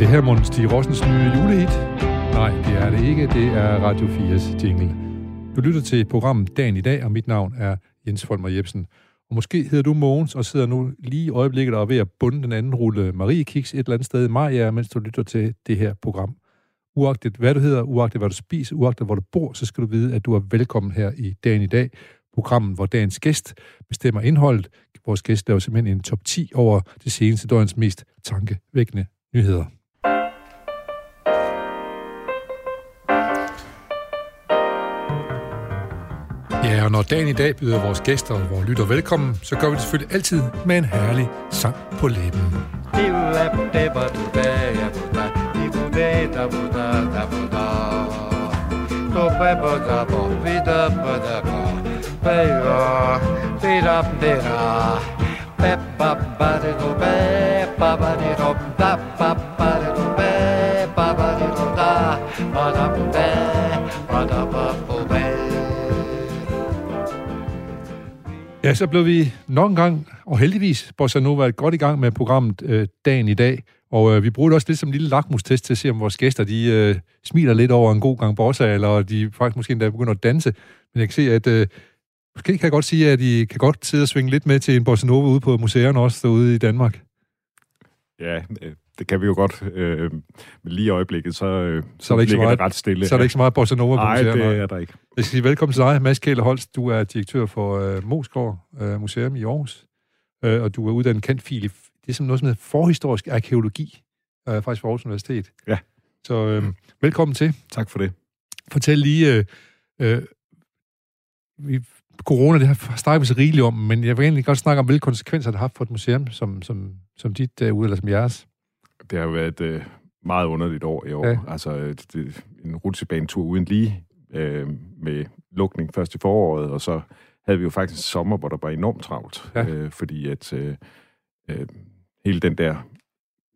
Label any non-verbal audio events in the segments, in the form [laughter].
det her Måns Stig Rossens nye julehit? Nej, det er det ikke. Det er Radio 4's jingle. Du lytter til programmet Dagen i dag, og mit navn er Jens Folmer Jebsen. Og måske hedder du Mogens og sidder nu lige i øjeblikket og er ved at bunde den anden rulle Marie Kiks et eller andet sted i Maja, mens du lytter til det her program. Uagtet hvad du hedder, uagtet hvad du spiser, uagtet hvor du bor, så skal du vide, at du er velkommen her i Dagen i dag, programmet, hvor dagens gæst bestemmer indholdet. Vores gæst laver simpelthen en top 10 over det seneste døgns mest tankevækkende nyheder. Og når dagen i dag byder vores gæster og vores lytter velkommen, så gør vi det selvfølgelig altid med en herlig sang på læben. Ja, så blev vi nok en gang, og heldigvis, Bossa Nova er godt i gang med programmet øh, dagen i dag. Og øh, vi bruger det også lidt som en lille lakmustest til at se, om vores gæster de øh, smiler lidt over en god gang bossa, eller de faktisk måske endda begynder at danse. Men jeg kan se, at øh, måske kan jeg godt sige, at de kan godt sidde og svinge lidt med til en bossa nova ude på museerne også derude i Danmark. Ja, øh, det kan vi jo godt. Øh, men lige i øjeblikket, så, øh, så, så er der ikke så meget, det ret stille. Så er der ikke så meget bossa nova på Nej, museerne. det er der ikke. Jeg skal sige velkommen til dig, Mads Kæle Holst. Du er direktør for øh, Moskår øh, Museum i Aarhus, øh, og du er uddannet kendt fil i det er som noget, som hedder forhistorisk arkeologi, øh, faktisk fra Aarhus Universitet. Ja. Så øh, velkommen til. Tak for det. Fortæl lige, øh, øh, vi, corona, det har snakket vi så rigeligt om, men jeg vil egentlig godt snakke om, hvilke konsekvenser det har haft for et museum som, som, som dit derude, eller som jeres. Det har jo været et øh, meget underligt år i år. Ja. Altså det, en rutsjebanetur uden lige, øh, med lukning først i foråret, og så havde vi jo faktisk en sommer, hvor der var enormt travlt, ja. øh, fordi at øh, øh, hele den der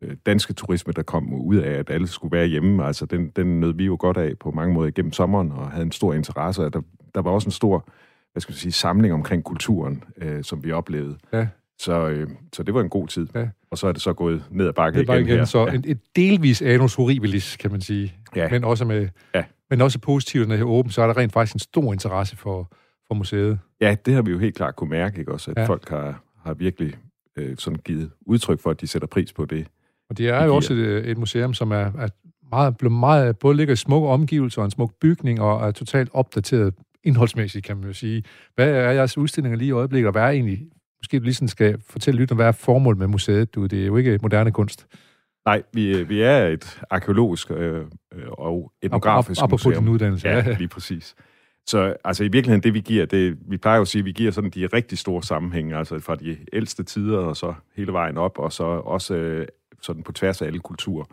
øh, danske turisme, der kom ud af, at alle skulle være hjemme, altså den, den nød vi jo godt af på mange måder gennem sommeren, og havde en stor interesse. Der, der var også en stor hvad skal jeg sige, samling omkring kulturen, øh, som vi oplevede. Ja. Så, øh, så det var en god tid. Ja. Og så er det så gået ned ad bakke igen, igen her. Så ja. en, et delvis anus horribilis, kan man sige. Ja. Men også med... Ja. Men også positivt, når det er åbent, så er der rent faktisk en stor interesse for, for museet. Ja, det har vi jo helt klart kunne mærke, ikke også? At ja. folk har, har virkelig øh, sådan givet udtryk for, at de sætter pris på det. Og det er jo også et, et museum, som er, er meget, blevet meget, både ligger i smukke omgivelser og en smuk bygning, og er totalt opdateret indholdsmæssigt, kan man jo sige. Hvad er jeres udstillinger lige i øjeblikket, og hvad er egentlig, måske du lige sådan skal fortælle lytterne, hvad er formålet med museet? Du, det er jo ikke moderne kunst. Nej, vi, vi er et arkeologisk øh, og etnografisk op, op, museum. Apropos din uddannelse. Ja, lige præcis. Så altså i virkeligheden, det vi giver, det, vi plejer jo at sige, at vi giver sådan de rigtig store sammenhænge, altså fra de ældste tider og så hele vejen op, og så også øh, sådan på tværs af alle kulturer.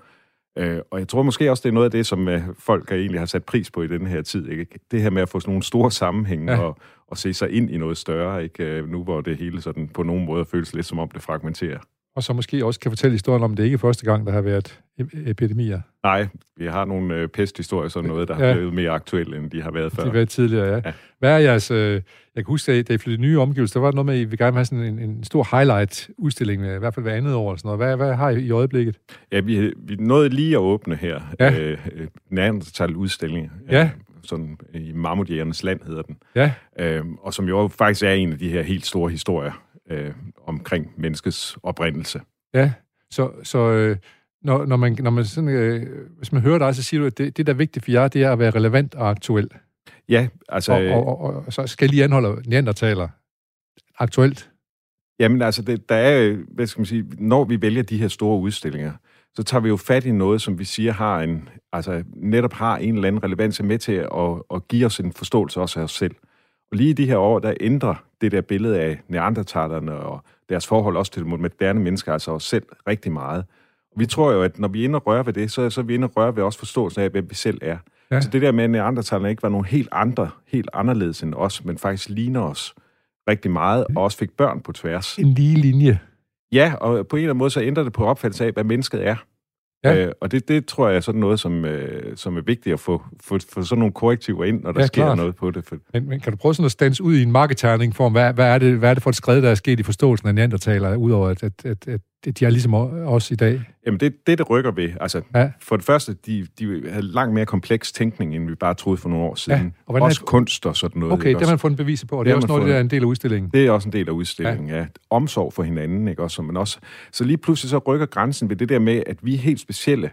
Øh, og jeg tror måske også, det er noget af det, som øh, folk egentlig har sat pris på i den her tid. Ikke? Det her med at få sådan nogle store sammenhænge ja. og, og se sig ind i noget større, ikke? Øh, nu hvor det hele sådan på nogen måde føles lidt som om det fragmenterer. Og så måske også kan fortælle historien om, det ikke er første gang, der har været epidemier. Nej, vi har nogle øh, pesthistorier, sådan noget, der ja. har blevet mere aktuelle, end de har været før. De har været tidligere, ja. ja. Hvad er jeres... Øh, jeg kan huske, at da I flyttede nye omgivelser, der var noget med, at I vil gerne have sådan en, en stor highlight-udstilling, i hvert fald hver andet år. Sådan noget. Hvad, hvad har I i øjeblikket? Ja, vi, vi nåede lige at åbne her. Ja. Øh, øh Neandertal-udstilling. Ja. Sådan i Mammutjægernes land hedder den. Ja. Øh, og som jo faktisk er en af de her helt store historier øh, omkring menneskets oprindelse. Ja, så, så øh, når, når, man, når man sådan, øh, hvis man hører dig, så siger du, at det, det der er vigtigt for jer, det er at være relevant og aktuel. Ja, altså... Og, og, og, og så skal lige anholde neandertaler. Aktuelt? Jamen altså, det, der er, hvad skal man sige, når vi vælger de her store udstillinger, så tager vi jo fat i noget, som vi siger har en, altså netop har en eller anden relevans med til at, at give os en forståelse også af os selv. Og lige i de her år, der ændrer det der billede af neandertalerne og deres forhold også til moderne mennesker, altså os selv, rigtig meget. Og vi tror jo, at når vi er inde og rører ved det, så, så er vi inde og rører ved også forståelsen af, hvem vi selv er. Ja. Så det der med, at neandertalerne ikke var nogen helt andre, helt anderledes end os, men faktisk ligner os rigtig meget, og også fik børn på tværs. En lige linje. Ja, og på en eller anden måde, så ændrer det på opfattelse af, hvad mennesket er. Ja. Øh, og det, det tror jeg er sådan noget, som, øh, som er vigtigt at få, få, få sådan nogle korrektiver ind, når der ja, sker klart. noget på det. For... Men, men kan du prøve sådan at stands ud i en marketerning for, hvad, hvad, er det, hvad er det for et skridt, der er sket i forståelsen af neandertalere, udover at, at, at, at de er ligesom os i dag? Jamen, det det, det rykker ved. Altså, ja. for det første, de, de havde langt mere kompleks tænkning, end vi bare troede for nogle år siden. Ja. Og også er... kunst og sådan noget. Okay, det har man fundet beviser på, og det, det er også noget, fundet... der er en del af udstillingen. Det er også en del af udstillingen, ja. ja. Omsorg for hinanden, ikke også? Men også, så lige pludselig så rykker grænsen ved det der med, at vi er helt specielle.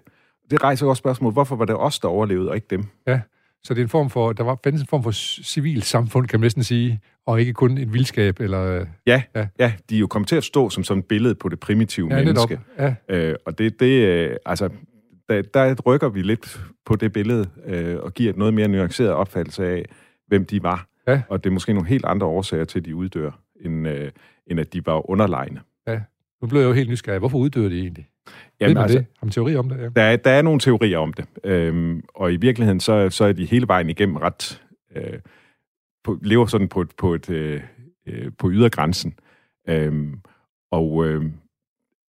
Det rejser også spørgsmål, hvorfor var det os, der overlevede, og ikke dem? Ja. Så det er en form for, der var en form for civil samfund, kan man næsten sige, og ikke kun en vildskab, eller... Ja, ja, ja de er jo kommet til at stå som sådan et billede på det primitive ja, menneske. Ja. Øh, og det, det øh, altså, der, der rykker vi lidt på det billede, øh, og giver et noget mere nuanceret opfattelse af, hvem de var. Ja. Og det er måske nogle helt andre årsager til, at de uddør, end, øh, end at de var underlegne. Ja, nu blev jeg jo helt nysgerrig. Hvorfor uddør de egentlig? Jamen, Ved altså, det? Har man teori om det? Ja. Der, er, der er nogle teorier om det, øhm, og i virkeligheden så, så er de hele vejen igennem ret... Øh, på, lever sådan på, et, på, et, øh, øh, på ydergrænsen. Øhm, og øh,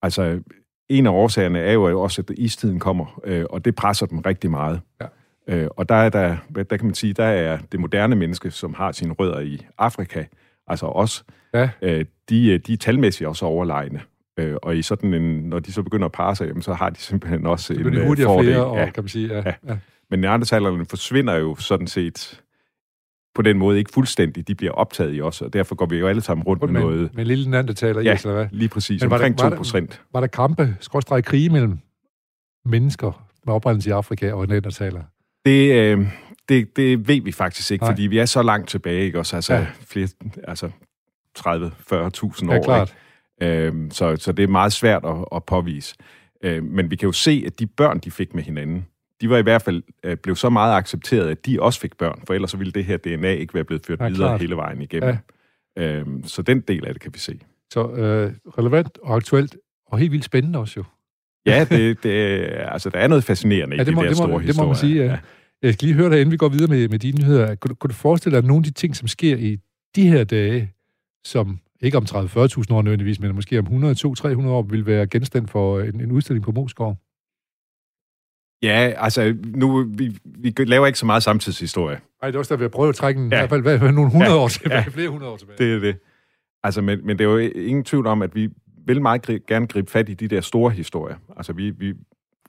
altså, en af årsagerne er jo også, at istiden kommer, øh, og det presser dem rigtig meget. Ja. Øh, og der er der, der kan man sige, der er det moderne menneske, som har sine rødder i Afrika, altså os, ja. øh, de, de er talmæssigt også overlegne. Øh, og i sådan en, når de så begynder at parre sig, jamen, så har de simpelthen også en øh, fordel. Flere, ja. kan man sige. Ja. Ja. Ja. Men neandertalerne forsvinder jo sådan set på den måde ikke fuldstændig. De bliver optaget i os, og derfor går vi jo alle sammen rundt med, med noget... Med en lille neandertaler ja, i eller hvad? lige præcis. Men var omkring der, 2 procent. Var, var der kampe, skråstrej krige mellem mennesker med oprindelse i Afrika og neandertaler? Det, øh, det, det ved vi faktisk ikke, Nej. fordi vi er så langt tilbage, ikke også? Altså, ja. flere, altså 30-40.000 år. Ja, klart. Ikke? Øh, så, så det er meget svært at, at påvise. Øh, men vi kan jo se, at de børn, de fik med hinanden, de var i hvert fald øh, blev så meget accepteret, at de også fik børn, for ellers så ville det her DNA ikke være blevet ført ja, videre klart. hele vejen igennem. Ja. Øhm, så den del af det kan vi se. Så øh, relevant og aktuelt, og helt vildt spændende også jo. Ja, det, det, altså, der er noget fascinerende ja, det må, i de der det må, store det historier. Det må man sige, ja. ja. Jeg skal lige høre dig, inden vi går videre med, med dine nyheder. Kunne, kunne du forestille dig, nogle af de ting, som sker i de her dage, som ikke om 30-40.000 år nødvendigvis, men måske om 100, 200, 300 år, vil være genstand for en, en udstilling på Moskov? Ja, altså, nu, vi, vi laver ikke så meget samtidshistorie. Nej, det er også der, vi har prøvet at trække ja. i hvert fald hvad, hvad, nogle hundrede ja. år tilbage, ja. flere hundrede år tilbage. Det er det. Altså, men, men det er jo ingen tvivl om, at vi vil meget gri- gerne gribe fat i de der store historier. Altså, vi, vi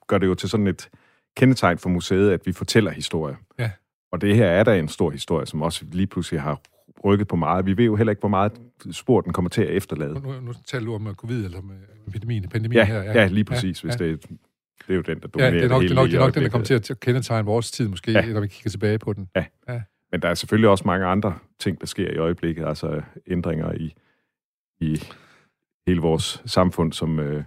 gør det jo til sådan et kendetegn for museet, at vi fortæller historier. Ja. Og det her er da en stor historie, som også lige pludselig har rykket på meget. Vi ved jo heller ikke, hvor meget spor den kommer til at efterlade. Nu, nu taler du om covid eller med epidemien, pandemien ja, her. Ja, ja lige præcis, ja, hvis ja. det er det er jo den, der dominerer ja, det er nok, det, hele det, er nok, det er nok den, der kommer til at kendetegne vores tid, måske, ja. når vi kigger tilbage på den. Ja. ja. Men der er selvfølgelig også mange andre ting, der sker i øjeblikket, altså ændringer i, i hele vores samfund, som øh,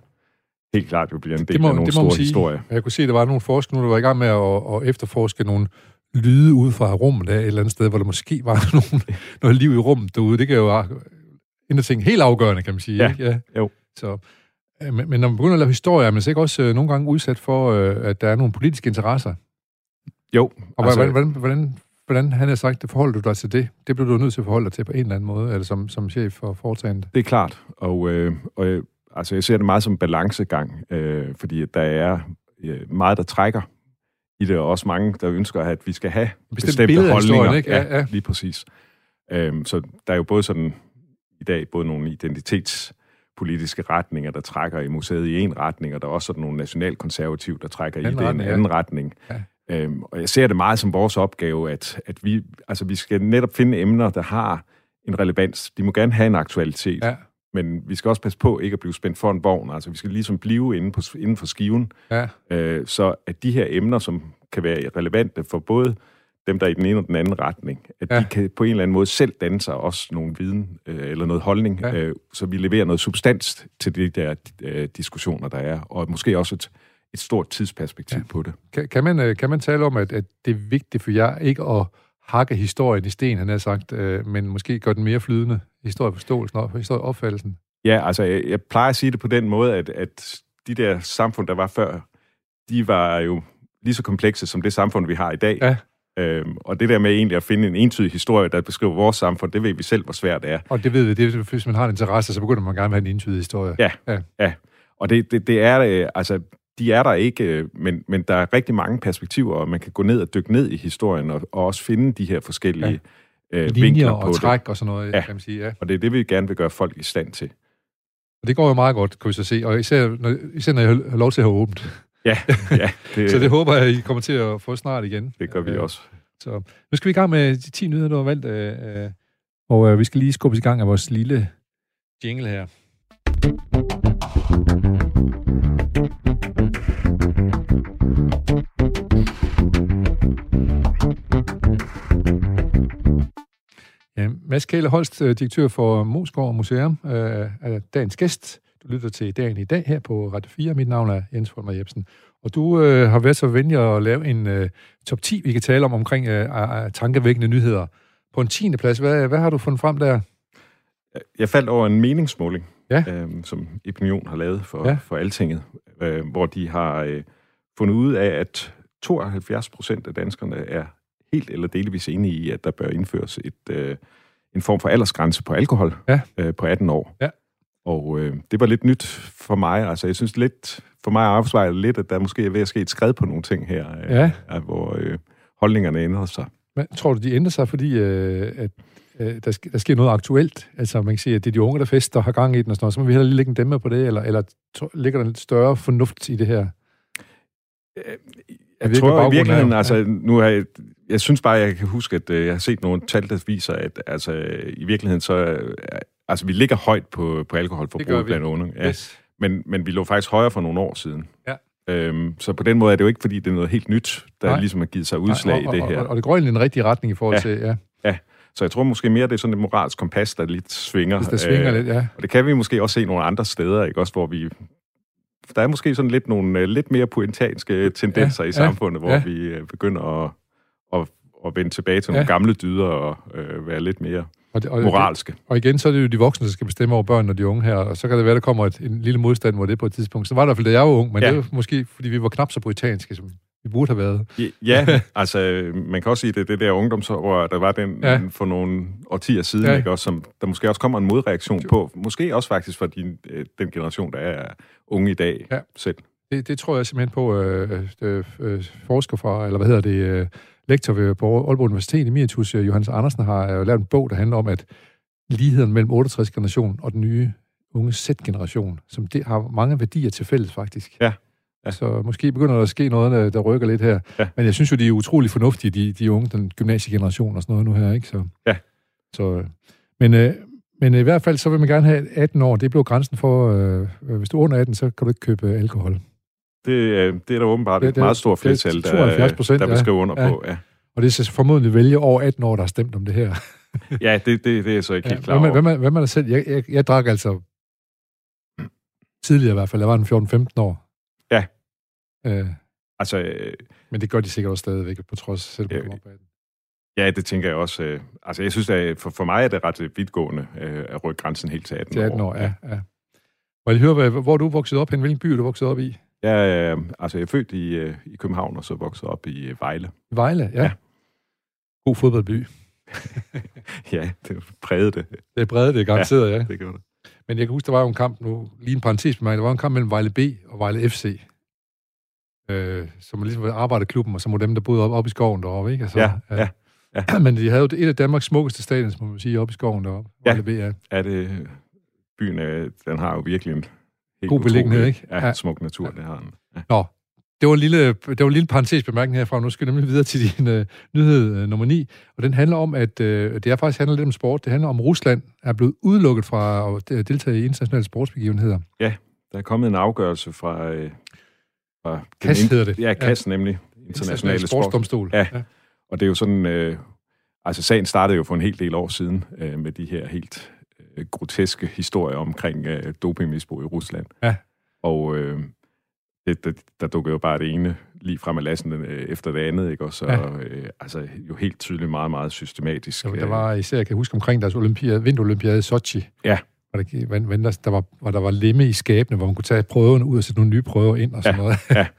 helt klart jo bliver en del må, af nogle store historier. Jeg kunne se, at der var nogle forskere, der var i gang med at, at efterforske nogle lyde ude fra rummet af et eller andet sted, hvor der måske var [laughs] nogle, noget liv i rummet derude. Det kan jo være en ting helt afgørende, kan man sige. Ja, ikke? ja. jo. Så, men, men når man begynder at lave historier, er man ikke også øh, nogle gange udsat for, øh, at der er nogle politiske interesser? Jo. Og altså, hvordan, hvordan, hvordan, hvordan han har sagt, det forholder du dig til det? Det bliver du nødt til at forholde dig til på en eller anden måde, eller som, som chef for foretagendet. Det er klart, og, øh, og øh, altså, jeg ser det meget som balancegang, øh, fordi der er øh, meget, der trækker i det, og også mange, der ønsker, at vi skal have bestemte holdninger. Ikke? Ja, ja, lige præcis. Øhm, så der er jo både sådan i dag både nogle identitetspolitiske retninger, der trækker i museet i en retning, og der er også sådan nogle nationalkonservative, der trækker i det i en anden ja. retning. Ja. Øhm, og jeg ser det meget som vores opgave, at, at vi, altså, vi skal netop finde emner, der har en relevans. De må gerne have en aktualitet. Ja men vi skal også passe på ikke at blive spændt for en vogn. Altså, vi skal ligesom blive inden, på, inden for skiven. Ja. Øh, så at de her emner, som kan være relevante for både dem, der er i den ene og den anden retning, at ja. de kan på en eller anden måde selv danne sig også nogle viden øh, eller noget holdning, ja. øh, så vi leverer noget substans til de der øh, diskussioner, der er, og måske også et, et stort tidsperspektiv ja. på det. Kan, kan, man, øh, kan man tale om, at, at det er vigtigt for jer ikke at hakke historien i sten, han har sagt, øh, men måske gøre den mere flydende, historieforståelsen og historieopfattelsen? Ja, altså jeg, jeg plejer at sige det på den måde, at, at de der samfund, der var før, de var jo lige så komplekse som det samfund, vi har i dag. Ja. Øhm, og det der med egentlig at finde en entydig historie, der beskriver vores samfund, det ved vi selv, hvor svært det er. Og det ved vi, det er, hvis man har en interesse, så begynder man gerne med en entydig historie. Ja, ja. ja. Og det, det, det er, øh, altså, de er der ikke, øh, men, men der er rigtig mange perspektiver, og man kan gå ned og dykke ned i historien, og, og også finde de her forskellige ja. øh, Linjer og træk det. og sådan noget, ja. kan man sige. Ja. Og det er det, vi gerne vil gøre folk i stand til. Og det går jo meget godt, kan vi så se, og især når, især når jeg har lov til at have åbent. Ja, ja. [laughs] Det, så det håber jeg, I kommer til at få snart igen. Det gør vi også. Så nu skal vi i gang med de 10 nyheder, du har valgt, øh, og øh, vi skal lige skubbe i gang af vores lille jingle her. Mads Kæle Holst, direktør for Mosgaard Museum, er dagens gæst. Du lytter til dagen i dag her på Radio 4. Mit navn er Jens Folmer Jebsen. Og du øh, har været så venlig at lave en øh, top 10, vi kan tale om, omkring øh, tankevækkende nyheder. På en 10. plads, hvad, hvad har du fundet frem der? Jeg faldt over en meningsmåling, ja. øh, som Opinion har lavet for, ja. for Altinget, øh, hvor de har øh, fundet ud af, at 72 procent af danskerne er helt eller delvis enige i, at der bør indføres et, øh, en form for aldersgrænse på alkohol ja. øh, på 18 år. Ja. Og øh, det var lidt nyt for mig. Altså, jeg synes lidt, for mig afspejler lidt, at der måske er ved at ske et skred på nogle ting her, øh, ja. øh, hvor øh, holdningerne ændrer sig. Men tror du, de ændrer sig, fordi øh, at, øh, der, sker, der sker noget aktuelt? Altså, man kan sige, at det er de unge, der fester og har gang i den og sådan noget, så må vi heller lige lægge en dæmmer på det, eller, eller ligger der en større fornuft i det her? Jeg, jeg tror i virkeligheden, altså, nu har jeg, jeg synes bare, jeg kan huske, at øh, jeg har set nogle tal, der viser, at altså, i virkeligheden så, øh, altså, vi ligger højt på, på alkoholforbrug blandt unge. Ja. Yes. Men, men vi lå faktisk højere for nogle år siden. Ja. Øhm, så på den måde er det jo ikke, fordi det er noget helt nyt, der Nej. ligesom har givet sig udslag Nej, og, i det her. Og, og, og det går egentlig i den rigtige retning i forhold ja. til, ja. Ja, så jeg tror måske mere, det er sådan et moralsk kompas, der lidt svinger. Der svinger øh, lidt, ja. Og det kan vi måske også se nogle andre steder, ikke? Også hvor vi... Der er måske sådan lidt nogle uh, lidt mere pointanske tendenser ja, i samfundet, ja, hvor ja. vi uh, begynder at, at, at vende tilbage til nogle ja. gamle dyder og uh, være lidt mere og det, og moralske. Og igen, så er det jo de voksne, der skal bestemme over børn og de unge her, og så kan det være, der kommer et, en lille modstand mod det på et tidspunkt. Så var det i hvert fald, da jeg var ung, men ja. det var måske, fordi vi var knap så britanniske, som vi burde have været. Ja, [laughs] altså, man kan også sige, det det der ungdomsår, hvor der var den ja. for nogle årtier siden, ja. ikke, også, som der måske også kommer en modreaktion på. Måske også faktisk for din, øh, den generation, der er unge i dag ja. selv. Det, det tror jeg simpelthen på øh, øh, øh, forsker fra, eller hvad hedder det, øh, lektor ved, på Aalborg Universitet, Emeritus Johannes Andersen, har øh, lavet en bog, der handler om, at ligheden mellem 68-generationen og den nye unge Z-generation, som det har mange værdier til fælles, faktisk. Ja. Ja. Så måske begynder der at ske noget, der, der rykker lidt her. Ja. Men jeg synes jo, de er utrolig fornuftige, de, de unge, den gymnasiegeneration og sådan noget nu her, ikke? Så, ja. Så, øh, men, øh, men i hvert fald, så vil man gerne have 18 år. Det blev grænsen for, øh, hvis du er under 18, så kan du ikke købe alkohol. Det, øh, det er der åbenbart det, et meget stort flertal, der, der vil skrive under ja. på. Ja. Og det er så formodentlig vælge over 18 år, der har stemt om det her. [laughs] ja, det, det, det er så ikke ja, helt klar over. Hvem, hvem, hvem er der selv? Jeg, jeg, jeg drak altså tidligere i hvert fald. Jeg var en 14-15 år. Øh, altså, øh, men det gør de sikkert også stadigvæk, på trods selv på øh, Ja, det tænker jeg også. Øh, altså, jeg synes, at for, for mig er det ret vidtgående øh, at rykke grænsen helt til 18 år. Til 18 år, år ja. ja. Må jeg høre, hvor du vokset op hen? Hvilken by er du vokset op i? Ja, øh, altså jeg er født i, øh, i København, og så vokset op i øh, Vejle. Vejle, ja. ja. God fodboldby. [laughs] ja, det prægede det. Det prægede det, garanteret, ja. ja. det gjorde det. Men jeg kan huske, der var jo en kamp nu, lige en parentes med mig, der var en kamp mellem Vejle B og Vejle FC, øh, som var ligesom arbejderklubben, og som var dem, der boede op, op i skoven deroppe, ikke? Altså, ja, ja. ja. [clears throat] Men de havde jo et af Danmarks smukkeste stadions, må man sige, op i skoven deroppe. Ja, ja. Er det, byen, den har jo virkelig en Helt God beliggenhed, ikke? Ja, ja, smuk natur, ja. det har den. Ja. Nå, det var en lille, det var en lille parentes bemærkning herfra. Nu skal jeg nemlig videre til din uh, nyhed uh, nummer 9. Og den handler om, at uh, det er faktisk handler lidt om sport. Det handler om, at Rusland er blevet udelukket fra at deltage i internationale sportsbegivenheder. Ja, der er kommet en afgørelse fra... Uh, KAS hedder det. Ja, KAS ja. nemlig. Internationale sportsdomstol. Ja. ja. Og det er jo sådan... Uh, altså, sagen startede jo for en hel del år siden uh, med de her helt øh, groteske historier omkring øh, dopingmisbrug i Rusland. Ja. Og øh, det, der, der dukker jo bare det ene lige frem af lassen øh, efter det andet, ikke? Og så ja. øh, altså, jo helt tydeligt meget, meget systematisk. Ja, der var især, jeg kan huske omkring deres olympiade, vinterolympiade i Sochi. Ja. Hvor der, der, der, var, hvor der var lemme i skabene, hvor man kunne tage prøverne ud og sætte nogle nye prøver ind og sådan ja. noget. ja. [laughs]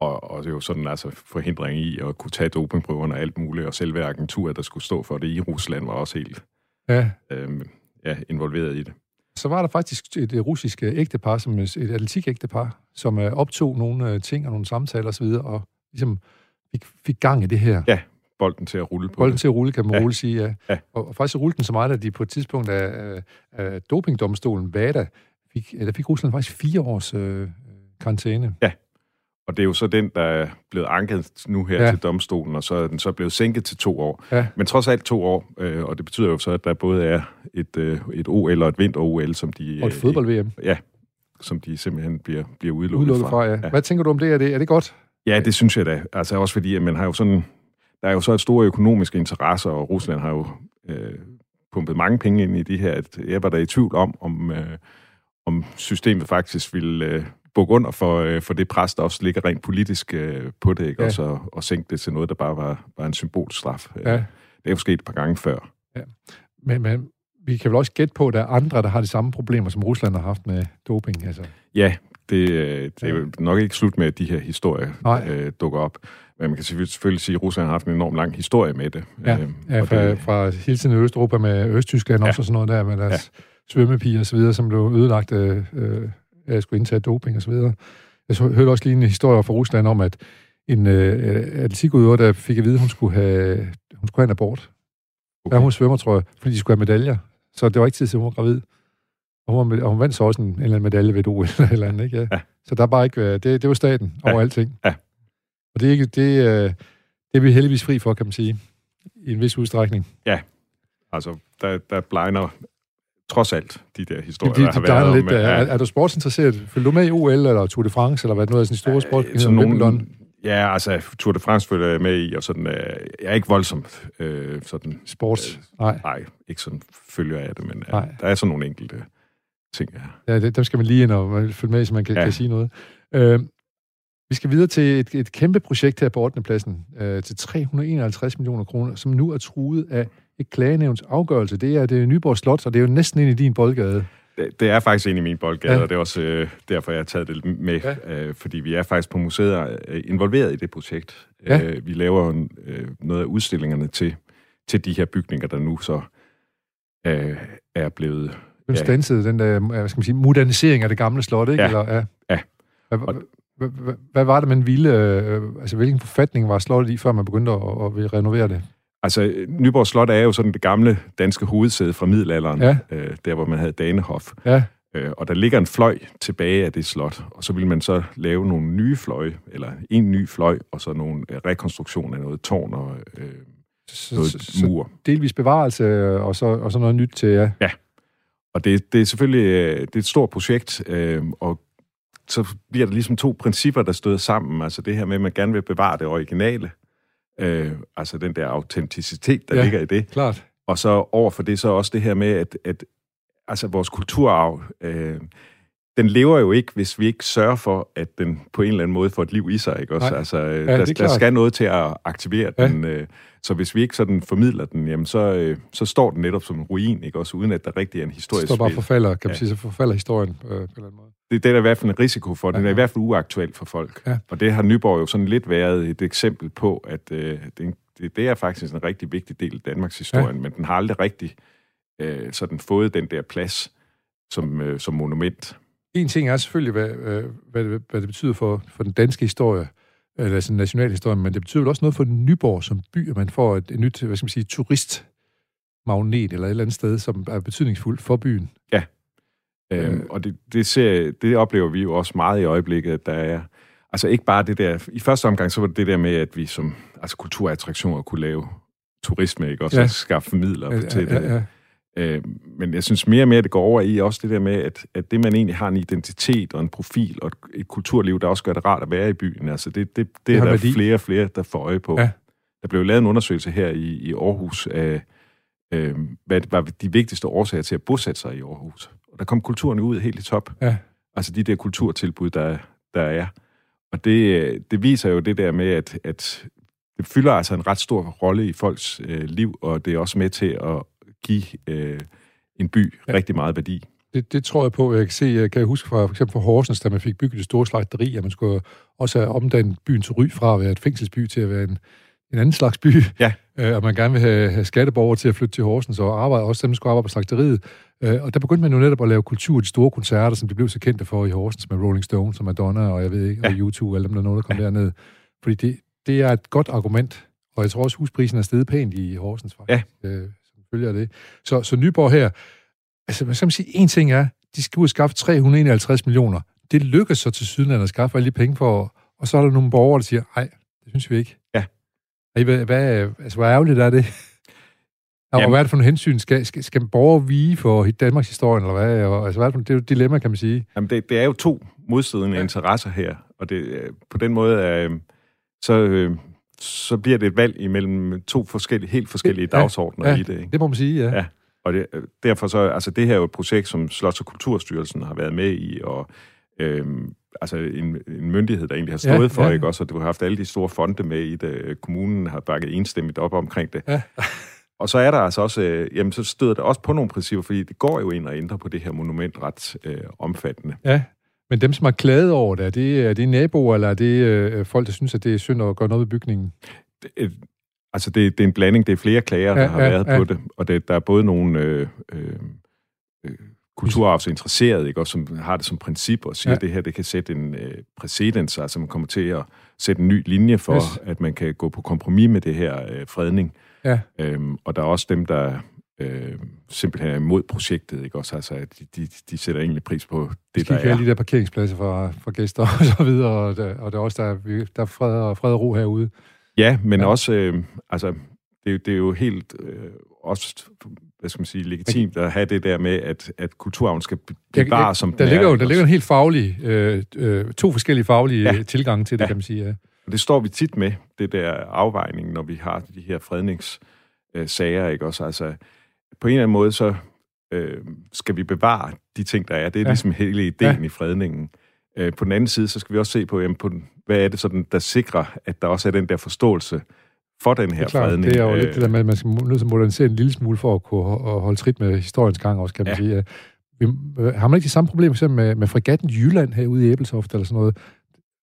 Og, og det er jo sådan altså forhindring i at kunne tage dopingprøverne og alt muligt, og selve agenturet, der skulle stå for det i Rusland, var også helt... Ja. Øhm, ja, involveret i det. Så var der faktisk et russisk ægtepar, som et atletikægtepar, som øh, optog nogle øh, ting og nogle samtaler osv., og ligesom fik, fik gang i det her. Ja, bolden til at rulle på Bolden det. til at rulle, kan man ja. roligt sige, ja. ja. Og, faktisk rullede den så meget, at de på et tidspunkt af, af dopingdomstolen, VADA, fik, eller fik Rusland faktisk fire års øh, karantæne. Ja, og det er jo så den, der er blevet anket nu her ja. til domstolen, og så er den så blevet sænket til to år. Ja. Men trods alt to år, øh, og det betyder jo så, at der både er et, øh, et OL og et vinter-OL, som de... Og et fodbold-VM. Øh, ja, som de simpelthen bliver, bliver udelukket, udelukket fra. fra ja. Ja. Hvad tænker du om det? Er, det? er det godt? Ja, det synes jeg da. Altså også fordi, at man har jo sådan... Der er jo så et store økonomiske interesser, og Rusland har jo øh, pumpet mange penge ind i de her. At jeg var da i tvivl om, om, øh, om systemet faktisk ville... Øh, bukke under for, øh, for det pres, der også ligger rent politisk øh, på det, ikke? Ja. Og, og sænke det til noget, der bare var, var en symbolstraf. Ja. Det er jo sket et par gange før. Ja. Men, men vi kan vel også gætte på, at der er andre, der har de samme problemer, som Rusland har haft med doping. Altså. Ja, det, øh, det er nok ikke slut med, at de her historier øh, dukker op. Men man kan selvfølgelig sige, at Rusland har haft en enorm lang historie med det. Ja, øh, ja fra, det, fra hele tiden Østeuropa med Østtyskland ja. også og sådan noget der, med deres ja. svømmepiger og så videre, som blev ødelagt øh, øh at jeg skulle indtage doping osv. Jeg hørte også lige en historie fra Rusland om, at en øh, atletikudøver, der fik at vide, at hun skulle have, hun skulle have en abort. Okay. Der hun svømmer, tror jeg, fordi de skulle have medaljer. Så det var ikke tid til, hun var gravid. Og hun, og hun vandt så også en, en eller anden medalje ved et OL eller, eller andet, ikke? Ja. ja. Så der er bare ikke, øh, det, det var staten over ja. alting. Ja. Og det er, ikke, det, øh, det er vi heldigvis fri for, kan man sige, i en vis udstrækning. Ja, altså der, der blegner trods alt, de der historier, de, de, der har de været. Lidt, om, er, er, er du sportsinteresseret? Følger du med i OL, eller Tour de France, eller hvad noget af sådan store sport? Ja, sådan nogle, ja, altså Tour de France følger jeg med i, og sådan, øh, jeg er ikke voldsomt øh, sådan... Sports? Øh, nej. Nej, ikke sådan følger jeg det, men øh, der er sådan nogle enkelte ting, ja. Ja, det, dem skal man lige ind og følge med, så man kan, ja. kan sige noget. Øh, vi skal videre til et, et kæmpe projekt her på 8. pladsen, øh, til 351 millioner kroner, som nu er truet af et klagenævns afgørelse. Det er det Nyborg Slot, og det er jo næsten ind i din boldgade. Det, det er faktisk ind i min boldgade, ja. og det er også øh, derfor, jeg har taget det med, ja. øh, fordi vi er faktisk på museet øh, involveret i det projekt. Ja. Øh, vi laver en, øh, noget af udstillingerne til, til de her bygninger, der nu så øh, er blevet... Den ja. stansede den der hvad skal man sige, modernisering af det gamle slot, ikke? Ja. Eller, ja. ja. Hvad, var det, man ville... Øh, altså, hvilken forfatning var slottet i, før man begyndte at, at renovere det? Altså, Nyborg Slot er jo sådan det gamle danske hovedsæde fra middelalderen, ja. øh, der hvor man havde Danehof. Ja. Øh, og der ligger en fløj tilbage af det slot, og så vil man så lave nogle nye fløje, eller en ny fløj, og så nogle øh, rekonstruktion af noget tårn og øh, så, noget så, mur. Så delvis bevarelse, og så, og så noget nyt til, ja. Ja, og det, det er selvfølgelig øh, det er et stort projekt, øh, og så bliver der ligesom to principper, der støder sammen. Altså det her med, at man gerne vil bevare det originale, Øh, altså den der autenticitet, der ja, ligger i det. klart. Og så over for det så også det her med, at, at altså vores kulturarv, øh, den lever jo ikke, hvis vi ikke sørger for, at den på en eller anden måde får et liv i sig. Ikke? Også, Nej. altså, ja, der, der skal noget til at aktivere ja. den. Øh, så hvis vi ikke sådan formidler den, jamen så, øh, så står den netop som en ruin, ikke? også uden at der rigtig er en historisk står bare forfalder, kan man ja. sige, så forfalder historien øh, på en eller anden måde. Det, det er der i hvert fald en risiko for. Den ja, ja. er i hvert fald uaktuel for folk. Ja. Og det har Nyborg jo sådan lidt været et eksempel på, at øh, det, det, det er faktisk en rigtig vigtig del af Danmarks historie, ja. men den har aldrig rigtig øh, sådan fået den der plads som, øh, som monument. En ting er selvfølgelig, hvad, øh, hvad, det, hvad det betyder for, for den danske historie, eller sådan nationalhistorie, men det betyder vel også noget for Nyborg som by, at man får et, et nyt, hvad skal man sige, turistmagnet eller et eller andet sted, som er betydningsfuldt for byen. Ja, øhm, og det, det, ser, det oplever vi jo også meget i øjeblikket, at der er, altså ikke bare det der, i første omgang så var det det der med, at vi som altså kulturattraktioner kunne lave turisme, ikke? Også ja. skaffe formidler ja, til ja, det. Ja, ja. Øh, men jeg synes mere og mere, det går over i også det der med, at, at det, man egentlig har en identitet og en profil og et, et kulturliv, der også gør det rart at være i byen. Altså det, det, det, det er der værdi. flere og flere, der får øje på. Ja. Der blev lavet en undersøgelse her i, i Aarhus af, øh, hvad var de vigtigste årsager til at bosætte sig i Aarhus. Og der kom kulturen ud helt i top. Ja. Altså de der kulturtilbud, der, der er. Og det, det viser jo det der med, at, at det fylder altså en ret stor rolle i folks øh, liv, og det er også med til at, give øh, en by ja. rigtig meget værdi. Det, det tror jeg på. Jeg kan se, jeg kan huske fra for eksempel fra Horsens, da man fik bygget det store slagteri, at man skulle også have omdannet byen til Ry fra at være et fængselsby til at være en, en anden slags by. Ja. [laughs] Øh, og man gerne vil have, have skatteborgere til at flytte til Horsens og arbejde, også dem, der skulle arbejde på slagteriet. Øh, og der begyndte man jo netop at lave kultur, de store koncerter, som de blev så kendte for i Horsens med Rolling Stones og Madonna og jeg ved ikke, ja. og YouTube og alle dem, der nåede at komme ja. derned. Fordi det, det er et godt argument, og jeg tror også, husprisen er steget pænt i Horsens faktisk. Ja. Øh, følge af det. Så, så Nyborg her, altså hvad skal man sige, en ting er, de skal ud og skaffe 351 millioner. Det lykkes så til Sydland at skaffe alle de penge for, og så er der nogle borgere, der siger, nej, det synes vi ikke. Ja. Ej, hvad, hvad, altså, hvor ærgerligt er det? Og Jamen. hvad er det for nogle hensyn? Skal, skal, skal borgere vige for Danmarks historie, eller hvad? Og, altså, hvad er det, for, det er jo et dilemma, kan man sige. Jamen, det, det er jo to modstridende Ja. ja. interesser her, og det, øh, på den måde er, øh, så, øh, så bliver det et valg imellem to forskellige, helt forskellige Ja. dagsordner Ja. i det. Ikke? Det må man sige, ja. Ja. Og det, øh, derfor så, altså det her er jo et projekt, som Slots- og Kulturstyrelsen har været med i, og øhm, altså en, en myndighed, der egentlig har stået Ja, for, ja. ja. ikke også? Og du har haft alle de store fonde med i det. Kommunen har bakket enstemmigt op omkring det. Ja. Og så er der altså også, øh, jamen så støder det også på nogle principper, fordi det går jo ind og ændrer på det her monument ret øh, omfattende. Ja, men dem, som har klaget over det, er det, er det naboer, eller er det øh, folk, der synes, at det er synd at gøre noget ved bygningen? Det, øh, altså det, det er en blanding, det er flere klager, Ja, der har ja, været ja. på det, og det, der er både nogle øh, øh, øh, kulturarvsinteresserede, ikke, også, som har det som princip og siger, Ja. at det her det kan sætte en øh, præcedens, altså man kommer til at sætte en ny linje for, yes. at man kan gå på kompromis med det her øh, fredning. Ja. Øhm, og der er også dem, der øh, simpelthen er imod projektet, ikke også? Altså, at de, de, de sætter egentlig pris på Det der er. de der parkeringspladser for, for gæster [laughs] og så videre, og der, og der er også der, er- der er fred og, fred og ro herude. Ja, men Ja. også, øh, altså, det, er det er jo helt øh, også, hvad skal man sige, legitimt at have det der med, at, at kulturarven skal bevare, jeg- som der den ligger er, jo der ligger en helt faglig, øh, øh, to forskellige faglige ja. Tilgange til det, ja. Kan man sige. Ja. Og det står vi tit med, det der afvejning, når vi har de her fredningssager, ikke også? Altså, på en eller anden måde, så øh, skal vi bevare de ting, der er. Det er Ja. ligesom hele ideen Ja. i fredningen. Øh, på den anden side, så skal vi også se på, jamen, på den, hvad er det sådan, der sikrer, at der også er den der forståelse for den her Det er klart, fredning. det er jo Øh, lidt det der med, at man skal nødt til at modernisere en lille smule for at kunne holde trit med historiens gang også, kan man ja. Sige. Vi, øh, har man ikke de samme problemer for med, med fregatten Jylland herude i Æbelsoft eller sådan noget?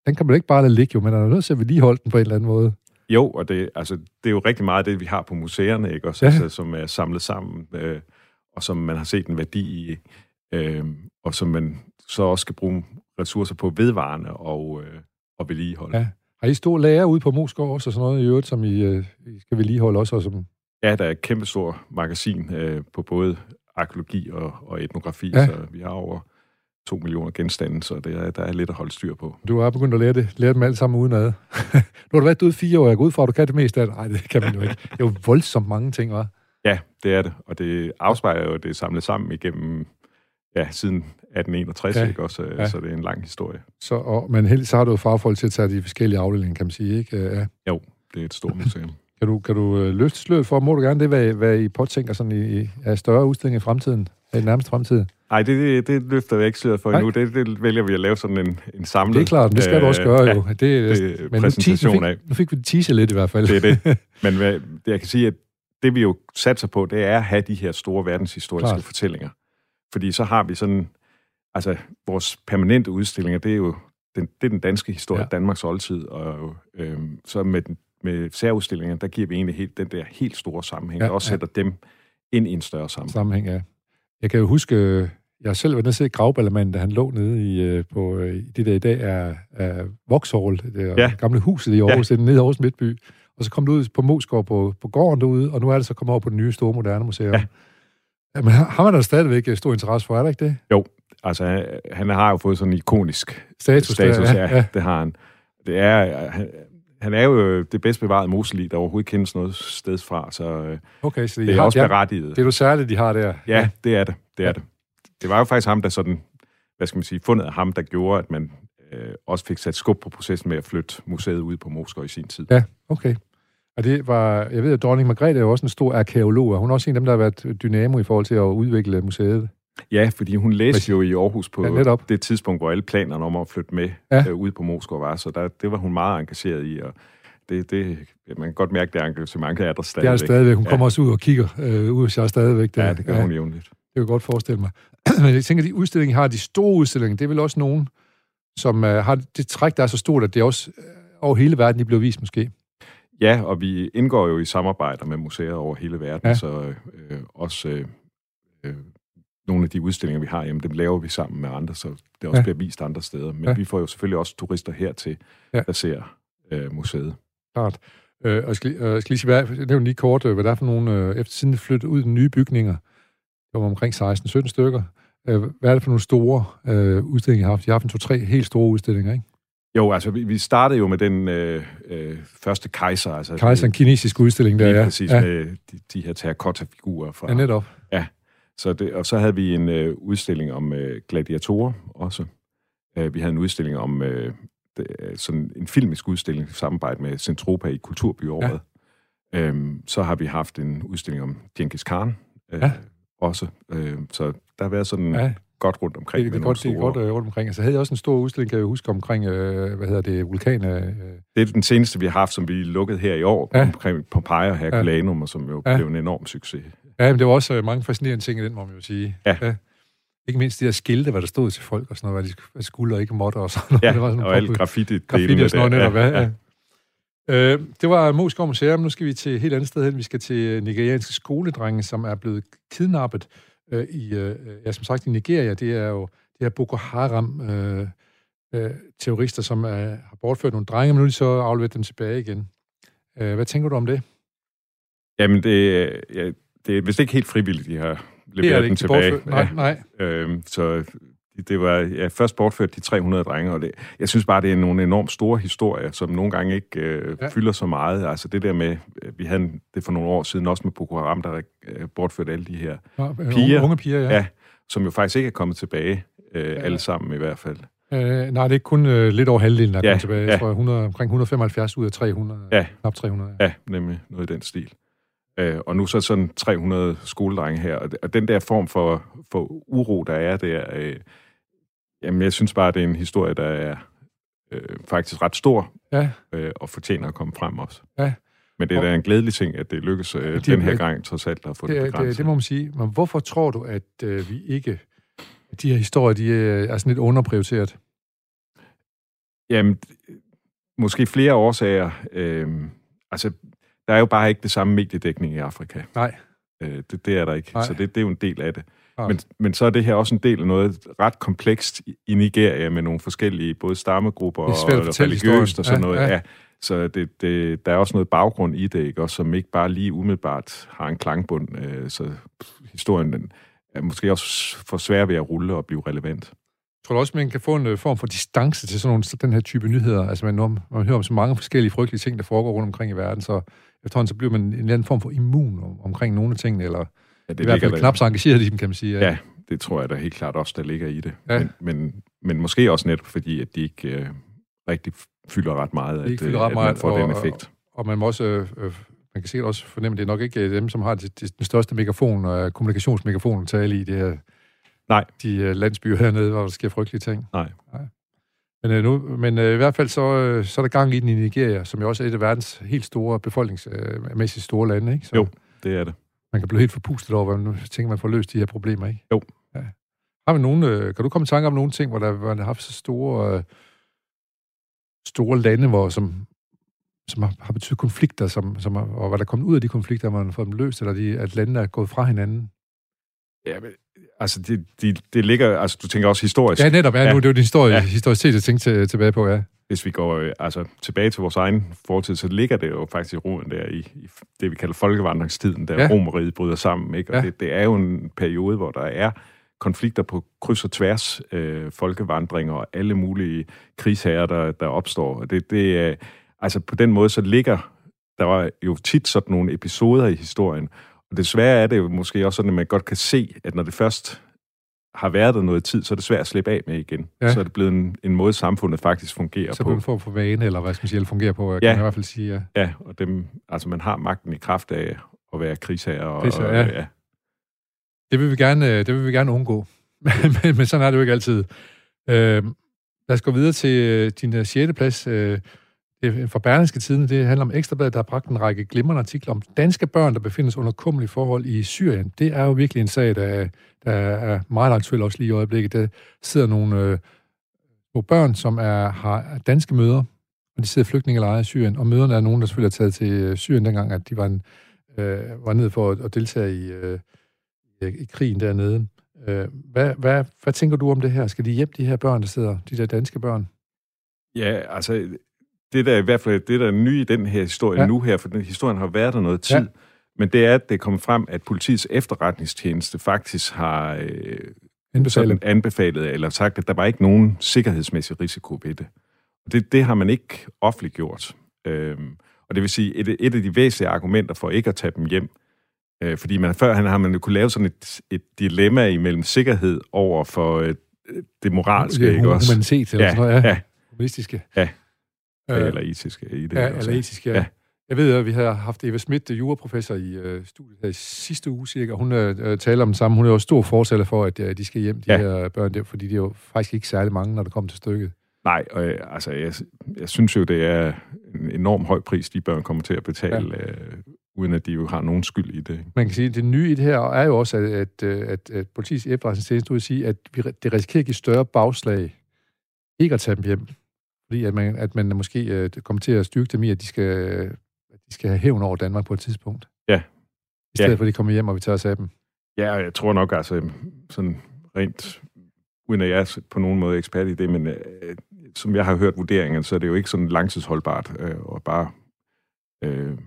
Den kan man ikke bare lade ligge, jo, men er nødt til at vedligeholde den på en eller anden måde. Jo, og det, altså, det er jo rigtig meget det, vi har på museerne, ikke? Også, Ja. altså, som er samlet sammen, øh, og som man har set en værdi i, øh, og som man så også skal bruge ressourcer på vedvarende og, øh, og vedligeholde. Ja. Har I store lager ude på Moskov også og sådan noget i øvrigt, som I, øh, I skal vedligeholde også? Og som, Ja, der er et kæmpe stort magasin øh, på både arkeologi og, og etnografi, ja. så vi har over to millioner genstande, så det er, der er lidt at holde styr på. du har begyndt at lære, det, lære dem alle sammen udenad. [laughs] nu har du været ude fire år, jeg går ud fra, at du kan det meste af det. Nej, det kan man jo ikke. Det er jo voldsomt mange ting, var. Ja, det er det, og det afspejler jo, at det er samlet sammen igennem, ja, siden 1861, Ja. ikke også? Ja. Så det er en lang historie. Så, og, men så har du jo fagfolk til at tage de forskellige afdelinger, kan man sige. Ikke? Øh, Ja. Det er et stort museum. [laughs] Kan du, kan du øh, løfte sløret for, må du gerne det, hvad, hvad I påtænker sådan i, i af større udstillinger i fremtiden, i nærmeste fremtid? Nej, det, det, det løfter jeg ikke sløret for endnu. Det, det vælger vi at lave sådan en, en samlet... Det er klart, det skal du også gøre øh, jo. Det, det men nu, ti- præsentation nu, af. fik, nu fik vi det teaser lidt i hvert fald. Det er det. [laughs] Men hvad, det, jeg kan sige, at det vi jo satser på, det er at have de her store verdenshistoriske Klart. Fortællinger. Fordi så har vi sådan... Altså, vores permanente udstillinger, det er jo den, det er den danske historie, Ja. ja. Danmarks oldtid, og øhm, så med, den- med særudstillinger, der giver vi egentlig helt, den der helt store sammenhæng, Ja, ja, der også ja. sætter dem ind i en større sammenhæng. sammenhæng, ja. Jeg kan jo huske, øh, jeg har selv været nede og se Gravballermanden, da han lå nede i, øh, på øh, det der i dag er, er Vauxhall, det er Ja. gamle huset i Aarhus, ja. nede i Aarhus Midtby. Og så kom du ud på Moskov på, på gården derude, og nu er det så kommet over på det nye store moderne museum. Ja. Ja. Men har man da stadigvæk øh, stor interesse for, er der ikke det? Altså, han- har jo fået sådan en ikonisk Status, status, der, status ja, ja, det har han. Det er, han, han er jo det bedst bevarede moselig, der overhovedet kendes noget sted fra, så Okay, så de det er har, også ja, berettiget. det er jo særligt, de har der. Ja, det er det. Det er Ja. det. Det var jo faktisk ham, der sådan, hvad skal man sige, fundet af ham, der gjorde, at man øh, også fik sat skub på processen med at flytte museet ud på Moskov i sin tid. Ja, okay. Og det var, jeg ved, at dronning Margrethe er jo også en stor arkeolog, og hun er også en af dem, der har været dynamo i forhold til at udvikle museet. Ja, fordi hun læste Præcis. jo i Aarhus på Ja, netop. det tidspunkt, hvor alle planerne om at flytte med Ja. ja. øh, ud på Moskov var, så der, det var hun meget engageret i, og det, det, man kan godt mærke, det engagement er der Det stadigvæk. er der stadigvæk. Hun Ja. kommer også ud og kigger øh, ud og ser stadigvæk. Der. Ja, det gør hun jævnligt. Det kan jeg godt forestille mig. [clears throat] Men jeg tænker, at de udstillinger har, de store udstillinger, det er vel også nogen, som øh, har det træk, der er så stort, at det også øh, over hele verden, de bliver vist måske. Ja, og vi indgår jo i samarbejder med museer over hele verden, Ja. så øh, også øh, øh, nogle af de udstillinger, vi har, jamen, dem laver vi sammen med andre, så det også Ja. bliver vist andre steder. Men Ja. vi får jo selvfølgelig også turister hertil, Ja. der ser øh, museet. Klart. Øh, og jeg skal, øh, jeg skal lige sige, hvad, nævner lige kort, øh, hvad der er for nogle, øh, efter siden det flyttede ud i nye bygninger, det var omkring 16-17 stykker, Øh, hvad er det for nogle store øh, udstillinger, I har haft? I har haft en to-tre helt store udstillinger, ikke? Jo, altså vi, vi startede jo med den øh, øh, første kejser. Altså, kejser, en kinesisk udstilling der, ja. Præcis, ja. med de, de her terracotta-figurer fra... Ja, netop. Ja, så det, og så havde vi en øh, udstilling om øh, gladiatorer også. Øh, vi havde en udstilling om øh, det, sådan en filmisk udstilling i samarbejde med Centropa i Kulturbyåret. Ja. Øhm, så har vi haft en udstilling om Genghis Khan øh, ja. Også. Øh, så der har været sådan ja. godt rundt omkring. Det, det, er godt, det er godt uh, rundt omkring. Altså havde jeg også en stor udstilling, kan jeg huske, omkring, øh, hvad hedder det, vulkan... Øh. Det er den seneste, vi har haft, som vi lukkede her i år, ja. omkring Pompeii og Herculanum, ja. og som jo ja. blev en enorm succes. Ja, men det var også øh, mange fascinerende ting i den, må man jo sige. Ja. ja. Ikke mindst de der skilte, hvad der stod til folk og sådan noget, hvad de skulle og ikke måtte og sådan noget. Ja, det var sådan og alt graffiti. Graffiti og sådan noget, ja, ja. ja. Øh, det var Moskov Museum. Nu skal vi til et helt andet sted hen. Vi skal til nigerianske skoledrenge, som er blevet kidnappet øh, i, øh, ja, som sagt, i Nigeria. Det er jo det er Boko Haram øh, øh, terrorister, som er, har bortført nogle drenge, men nu er de så afleveret dem tilbage igen. Øh, hvad tænker du om det? Jamen, det, ja, det er vist ikke helt frivilligt, de har leveret dem tilbage. Nej, nej. Øhm, så det var ja, først bortført de 300 drenge, og det, jeg synes bare, det er nogle enormt store historier, som nogle gange ikke øh, ja. fylder så meget. Altså det der med, vi havde det for nogle år siden også med Boko Haram, der øh, bortførte alle de her ja, piger, unge piger ja. ja, som jo faktisk ikke er kommet tilbage, øh, ja. alle sammen i hvert fald. Øh, nej, det er kun øh, lidt over halvdelen, der er ja, kommet tilbage. Ja. Jeg tror, 100, omkring 175 ud af 300. Ja. Knap 300. Ja. ja, nemlig noget i den stil. Øh, og nu så sådan 300 skoledrenge her. Og den der form for, for uro, der er der, øh, jamen jeg synes bare, det er en historie, der er øh, faktisk ret stor, ja. øh, og fortjener at komme frem også. Ja. Men det er da en gledelig ting, at det lykkes øh, de, den her gang trods alt at få det, det begrænset. Det, det må man sige. Men hvorfor tror du, at øh, vi ikke... De her historier, de er sådan lidt underprioriteret? Jamen, måske flere årsager. Øh, altså, der er jo bare ikke det samme mediedækning i Afrika. Nej. Øh, det, det er der ikke, Nej. så det, det er jo en del af det. Men, men så er det her også en del af noget ret komplekst i Nigeria med nogle forskellige, både stammegrupper og religiøst og sådan ja, noget. Ja. Ja. Så det, det, der er også noget baggrund i det, ikke? Også, som ikke bare lige umiddelbart har en klangbund. Øh, så historien den er måske også for svær ved at rulle og blive relevant. Jeg tror også, man kan få en øh, form for distance til sådan nogle, den her type nyheder. Altså man, man, man hører om så mange forskellige frygtelige ting, der foregår rundt omkring i verden, så efterhånden så bliver man en eller anden form for immun om, omkring nogle af tingene, eller ja, det i hvert fald knap så engageret i dem, kan man sige. Ja. ja, det tror jeg da helt klart også, der ligger i det. Ja. Men, men, men måske også netop fordi, at de ikke øh, rigtig fylder ret meget, at, fylder ret at meget, man får og, den effekt. Og, og man må også... Øh, øh, man kan sikkert også fornemme, at det er nok ikke dem, som har det, det, den største megafon og kommunikationsmegafon at tale i det her, Nej. de uh, landsbyer hernede, hvor der sker frygtelige ting. Nej. Nej. Men, nu, men i hvert fald så, så er der gang i den i Nigeria, som jo også er et af verdens helt store befolkningsmæssigt store lande. Ikke? Så, jo, det er det man kan blive helt forpustet over, hvordan man tænker, man får løst de her problemer, ikke? Jo. Ja. Har vi nogen, øh, kan du komme i tanke om nogle ting, hvor der, hvor har haft så store, øh, store lande, hvor, som, som har, har betydet konflikter, som, som, og hvad der er kommet ud af de konflikter, man har fået dem løst, eller de, at landene er gået fra hinanden? Ja, men, altså, det, det, det ligger, altså, du tænker også historisk. Ja, netop, ja, ja. nu det er jo din historie, ja. historicitet, jeg tænkte til, tilbage på, ja hvis vi går øh, altså, tilbage til vores egen fortid, så ligger det jo faktisk i roen der i, i det, vi kalder folkevandringstiden, der ja. romeriet bryder sammen. Ikke? Og ja. det, det er jo en periode, hvor der er konflikter på kryds og tværs, øh, folkevandringer og alle mulige krigsherrer, der, der opstår. Det, det, øh, altså på den måde, så ligger der var jo tit sådan nogle episoder i historien, desværre er det jo måske også sådan, at man godt kan se, at når det først har været der noget tid, så er det svært at slippe af med igen. Ja. Så er det blevet en, en måde, samfundet faktisk fungerer så på. Så en form for vane, eller hvad skal man sige, fungerer på, ja. kan man i hvert fald sige. Ja, ja og dem, altså man har magten i kraft af at være krigsherre. Og, krigsherre, ja. ja. Det vil vi gerne, det vil vi gerne undgå. [laughs] men, men sådan er det jo ikke altid. Øh, lad os gå videre til øh, din uh, 6. plads. Øh, fra Berlingske Tiden, det handler om Ekstrabladet, der har bragt en række glimrende artikler om danske børn, der befinder sig under kummelige forhold i Syrien. Det er jo virkelig en sag, der, der er meget aktuel også lige i øjeblikket. Der sidder nogle øh, børn, som er, har danske møder, og de sidder i flygtningelejre i Syrien, og møderne er nogen, der selvfølgelig er taget til øh, Syrien dengang, at de var, en, øh, var nede for at, at deltage i, øh, i krigen dernede. Øh, hvad, hvad, hvad tænker du om det her? Skal de hjælpe de her børn, der sidder, de der danske børn? Ja, altså det der i hvert fald det der er nye i den her historie ja. nu her, for den historien har været der noget tid, ja. men det er, at det kommer frem, at politiets efterretningstjeneste faktisk har øh, Anbefalet. anbefalet, eller sagt, at der var ikke nogen sikkerhedsmæssig risiko ved det. Og det, det har man ikke offentliggjort. Øhm, og det vil sige, et, et af de væsentlige argumenter for ikke at tage dem hjem, øh, fordi man før han har man jo kunne lave sådan et, et dilemma imellem sikkerhed over for øh, det moralske, Ja, ikke også? Humanitet eller Ja, sådan noget, ja. ja. Humanistiske. Ja. Øh, Eller etiske i det. Ja, også? eller etisk, ja. Ja. Jeg ved, at vi har haft Eva Schmidt, juraprofessor i øh, studiet her i sidste uge cirka. Hun øh, øh, taler om det samme. Hun er jo stor fortæller for, at øh, de skal hjem, de Ja. her børn, der, fordi de er jo faktisk ikke særlig mange, når det kommer til stykket. Nej, og, øh, altså, jeg, jeg synes jo, det er en enorm høj pris, de børn kommer til at betale, ja. øh, uden at de jo har nogen skyld i det. Man kan sige, at det nye i det her er jo også, at, at, øh, at, at politiets efterretningstjeneste vil sige, at vi, det risikerer at give større bagslag ikke at tage dem hjem. Fordi at man, at man måske øh, kommer til at styrke dem i, at de skal, at de skal have hævn over Danmark på et tidspunkt. Ja. I stedet Ja. for, at de kommer hjem, og vi tager os af dem. Ja, jeg tror nok, altså, sådan rent, uden at jeg er på nogen måde ekspert i det, men øh, som jeg har hørt vurderingen, så er det jo ikke sådan langtidsholdbart, øh, og bare øh,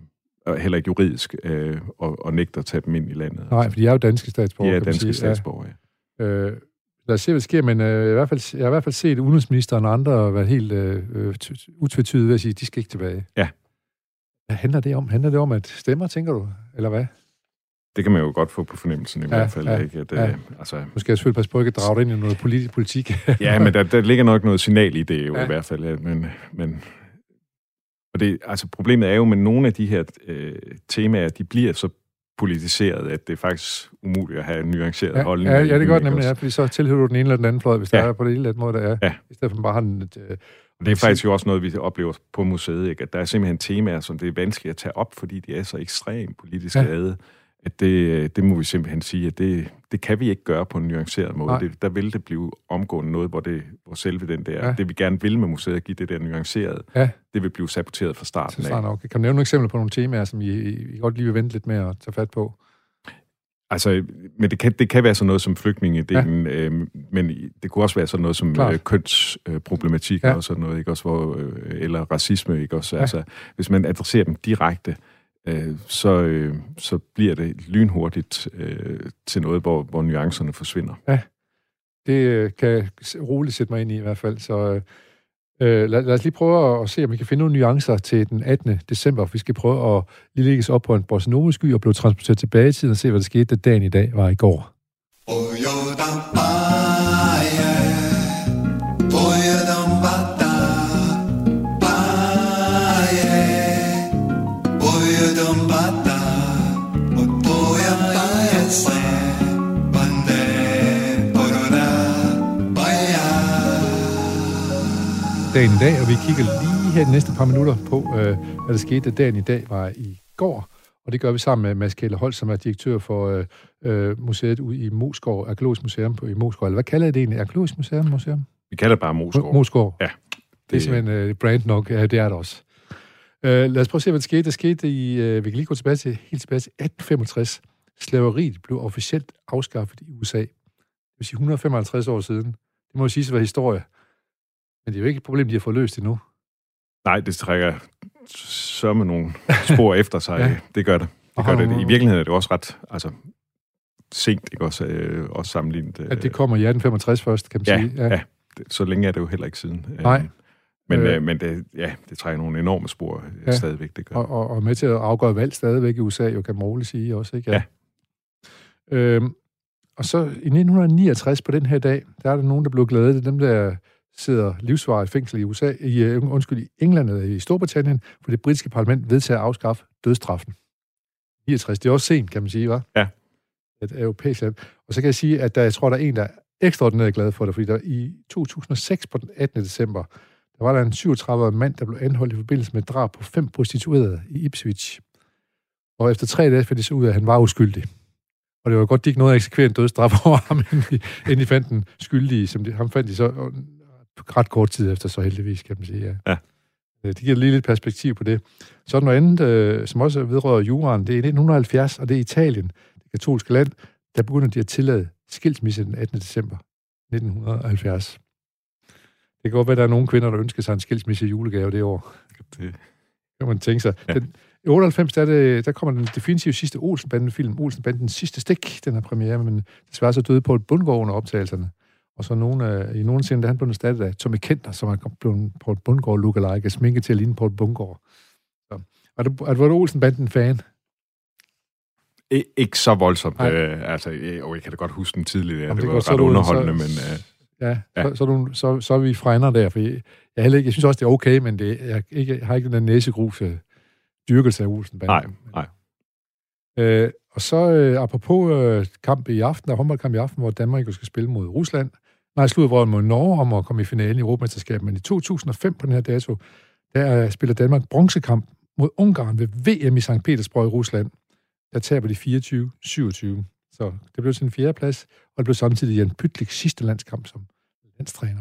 og heller ikke juridisk, øh, og, og nægte at tage dem ind i landet. Nej, for de er jo danske er kan man danske sige. statsborgere. Ja. Øh, lad os se, hvad der sker, men øh, i hvert fald, jeg har i hvert fald set udenrigsministeren og andre være helt øh, øh, ty- utvetydige ved at sige, at de skal ikke tilbage. Ja. Hvad handler det om? Handler det om, at stemmer, tænker du? Eller hvad? Det kan man jo godt få på fornemmelsen i Ja, hvert fald. ja, ikke? At, ja. øh, altså, Nu skal jeg selvfølgelig passe på ikke at drage det ind i noget politisk politik. ja, men der, der ligger nok noget signal i det jo Ja. i hvert fald. Ja, men, men og det, altså, problemet er jo, med nogle af de her øh, temaer, de bliver så politiseret, at det er faktisk umuligt at have en nuanceret ja, holdning. ja, ja, det er godt nemlig, ja, fordi så tilhører du den ene eller den anden fløj, hvis ja. Der er på det ene eller anden måde, der er. Ja. I stedet for bare en... Øh, det er faktisk jo også noget, vi oplever på museet, ikke? at der er simpelthen temaer, som det er vanskeligt at tage op, fordi de er så ekstremt politisk Ja. ja. at det, det må vi simpelthen sige, at det, det kan vi ikke gøre på en nuanceret måde. Nej. Det, der vil det blive omgående noget, hvor, det, hvor selve den der, Ja. det vi gerne vil med museet, at give det der nuanceret, Ja. det vil blive saboteret fra så starten af. nok. Kan du nævne nogle eksempler på nogle temaer, som I, I godt lige vil vente lidt med at tage fat på? Altså, men det kan, det kan være sådan noget som flygtningedelen, ja. øh, men det kunne også være sådan noget som Klart. øh, kønsproblematikker Ja. ja. og sådan noget, ikke også, hvor, øh, eller racisme, ikke også. Ja. Altså, hvis man adresserer dem direkte, øh, så, øh, så bliver det lynhurtigt øh, til noget, hvor, hvor nuancerne forsvinder. Det øh, kan jeg roligt sætte mig ind i i hvert fald. Så øh, øh, lad, lad os lige prøve at se, om vi kan finde nogle nuancer til den 18. december. Vi skal prøve at lige lægge os op på en Bossa og blive transporteret tilbage i tiden og se, hvad der skete, da dagen i dag var i går. Dagen i dag, og vi kigger lige her de næste par minutter på, øh, hvad der skete, da dagen i dag var i går. Og det gør vi sammen med Mads Kjelle Holt, som er direktør for øh, øh, museet ude i Moskov, Arkeologisk Museum på, i Moskov. Eller hvad kalder I det egentlig? Arkeologisk Museum? Museum? Vi kalder det bare Moskov. Moskov. Ja. Det er simpelthen øh, brand nok. Ja, det er det også. Øh, lad os prøve at se, hvad der skete. Der skete i, øh, vi kan lige gå tilbage til, helt tilbage til 1865. Slaveriet blev officielt afskaffet i USA. Det vil sige 155 år siden. Det må jo sige at være historie. Men det er jo ikke et problem, de har fået løst endnu. Nej, det trækker så med nogle spor [laughs] efter sig. Ja. ja. Det gør det. Det gør det. I virkeligheden er det også ret altså, sent, ikke også, øh, også sammenlignet. Øh, At det kommer i 1865 først, kan man ja, sige. ja. Det, så længe er det jo heller ikke siden. Øh, Nej. Men, Øh. øh, men det, ja, det trækker nogle enorme spor Ja. ja. stadigvæk, det gør. Og, og, og med til at afgøre valg stadigvæk i USA, jo kan man roligt sige også, ikke? Ja. Øhm, og så i 1969 på den her dag, der er der nogen, der blev glade. Det er dem, der sidder livsvarigt fængsel i USA, i, øh, undskyld, i England eller i Storbritannien, for det britiske parlament vedtager at afskaffe dødstraffen. 69, det er også sent, kan man sige, hva'? Ja. Et europæisk land. Og så kan jeg sige, at der, jeg tror, der er en, der er ekstraordinært glad for det, fordi der i 2006 på den 18. december, der var der en 37-årig mand, der blev anholdt i forbindelse med drab på fem prostituerede i Ipswich. Og efter tre dage fandt de så ud af, at han var uskyldig. Og det var godt, de ikke nåede at eksekvere en dødsstraf [laughs] over ham, inden de, inden de fandt den skyldige. Som de, ham fandt de så ret kort tid efter, så heldigvis, kan man sige. Ja. Ja. Øh, Det giver lige lidt perspektiv på det. Så noget andet, øh, som også vedrører juraen. Det er i 1970, og det er Italien, det katolske land, der begynder de at tillade skilsmisse den 18. december 1970. Det kan godt være, at der er nogle kvinder, der ønsker sig en skilsmisse i julegave det år. Det, kan man tænke sig. Ja. Den, I 98, der, det, der kommer den definitive sidste Olsenbanden-film, Olsenbandens sidste stik, den har premiere, men desværre så døde på et bundgård under optagelserne. Og så nogle, øh, i nogle scener, der han blev erstattet af Tommy Kenter, som er blevet på et bundgård lookalike, sminke til at ligne på et bundgård. Så, er du, er du Olsenbanden-fan? Ikke så voldsomt. Øh, altså, jeg, jeg kan da godt huske den tidligere. Jamen, det, det var ret underholdende, så, men... Øh, ja, ja. Så, så, du, så, så er vi frænder der, for jeg, jeg, heller ikke, jeg synes også, det er okay, men det, jeg, ikke, jeg har ikke den der næsegruse dyrkelse af Olsenbanden. Nej, nej. Øh, og så øh, apropos øh, kamp i aften, der er håndboldkamp i aften, hvor Danmark jo skal spille mod Rusland. Nej, slut mod Norge om at komme i finalen i Europamesterskabet, men i 2005 på den her dato, der øh, spiller Danmark bronzekamp mod Ungarn ved VM i St. Petersborg i Rusland. Der taber de 24-27. Så det blev til en fjerdeplads, og det blev samtidig Jan Pytliks sidste landskamp som landstræner.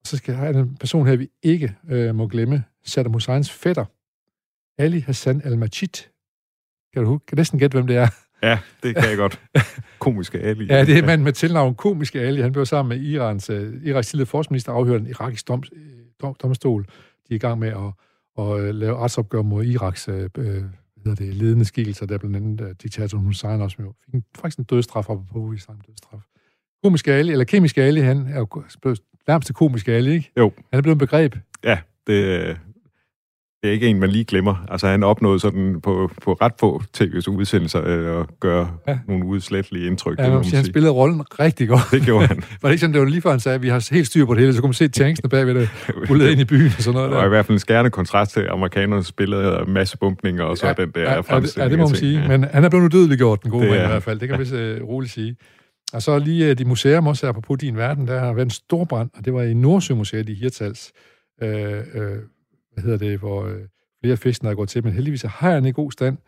Og så skal jeg have en person her, vi ikke øh, må glemme, Saddam Husseins fætter, Ali Hassan al-Majid. Kan du kan næsten gætte, hvem det er? Ja, det kan jeg godt. [laughs] Komiske Ali. ja, det er mand med tilnavn Komiske Ali. Han blev sammen med Irans, uh, Iraks tidligere forsvarsminister afhørt en irakisk dom, dom, domstol. De er i gang med at, at lave retsopgør mod Iraks uh, hedder det, ledende skikkelser, der blandt andet uh, diktator Hussein også med. Fik en, faktisk en dødstraf op på, samme dødstraf. Komiske Ali, eller Kemiske Ali, han er jo blevet nærmest Komiske Ali, ikke? Jo. Han er blevet en begreb. Ja, det, det er ikke en, man lige glemmer. Altså, han opnåede sådan på, på ret få tv's udsendelser øh, at gøre ja. nogle udslættelige indtryk. Ja, man sige, han spillede rollen rigtig godt. Det gjorde han. [laughs] var det ikke sådan, det var lige før han sagde, at vi har helt styr på det hele, så kunne man se tanksene bagved det, rullet ind i byen og sådan noget. Der. Og i hvert fald en skærende kontrast til amerikanernes spillede og masse bumpninger og så ja, den der ja, det, ja, det må man sige. Ja. Men han er blevet udødelig gjort, den gode mand i hvert fald. Det kan vi uh, roligt sige. Og så lige uh, de museer, også er på din verden, der har været en stor brand, og det var i Nordsømuseet i Hirtals. Uh, uh, hvad hedder det, hvor... Uh, flere fisk, der er gået til, men heldigvis har han i god stand.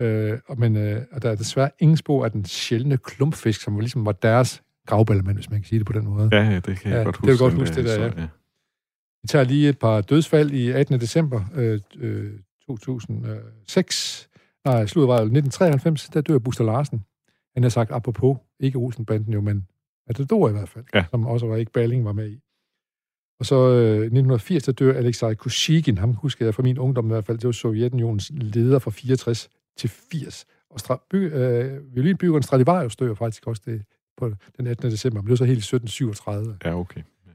Øh, men øh, og der er desværre ingen spor af den sjældne klumpfisk, som ligesom var deres gravballemand, hvis man kan sige det på den måde. Ja, ja det kan jeg ja, godt huske. Det er godt huske, det der, så, ja. ja. Vi tager lige et par dødsfald i 18. december øh, øh, 2006. Nej, slutter var 1993, der dør Buster Larsen. Han har sagt apropos, ikke Olsenbanden jo, men Matador i hvert fald, ja. som også var ikke Balling var med i. Og så øh, 1980, der dør Alexei Kosygin, ham husker jeg fra min ungdom i hvert fald, det var Sovjetunionens leder fra 64 til 80. Og stra- by, øh, violinbyggeren Stradivarius dør faktisk også det, på den 18. december, men det var så helt 1737. Ja, okay. Ja.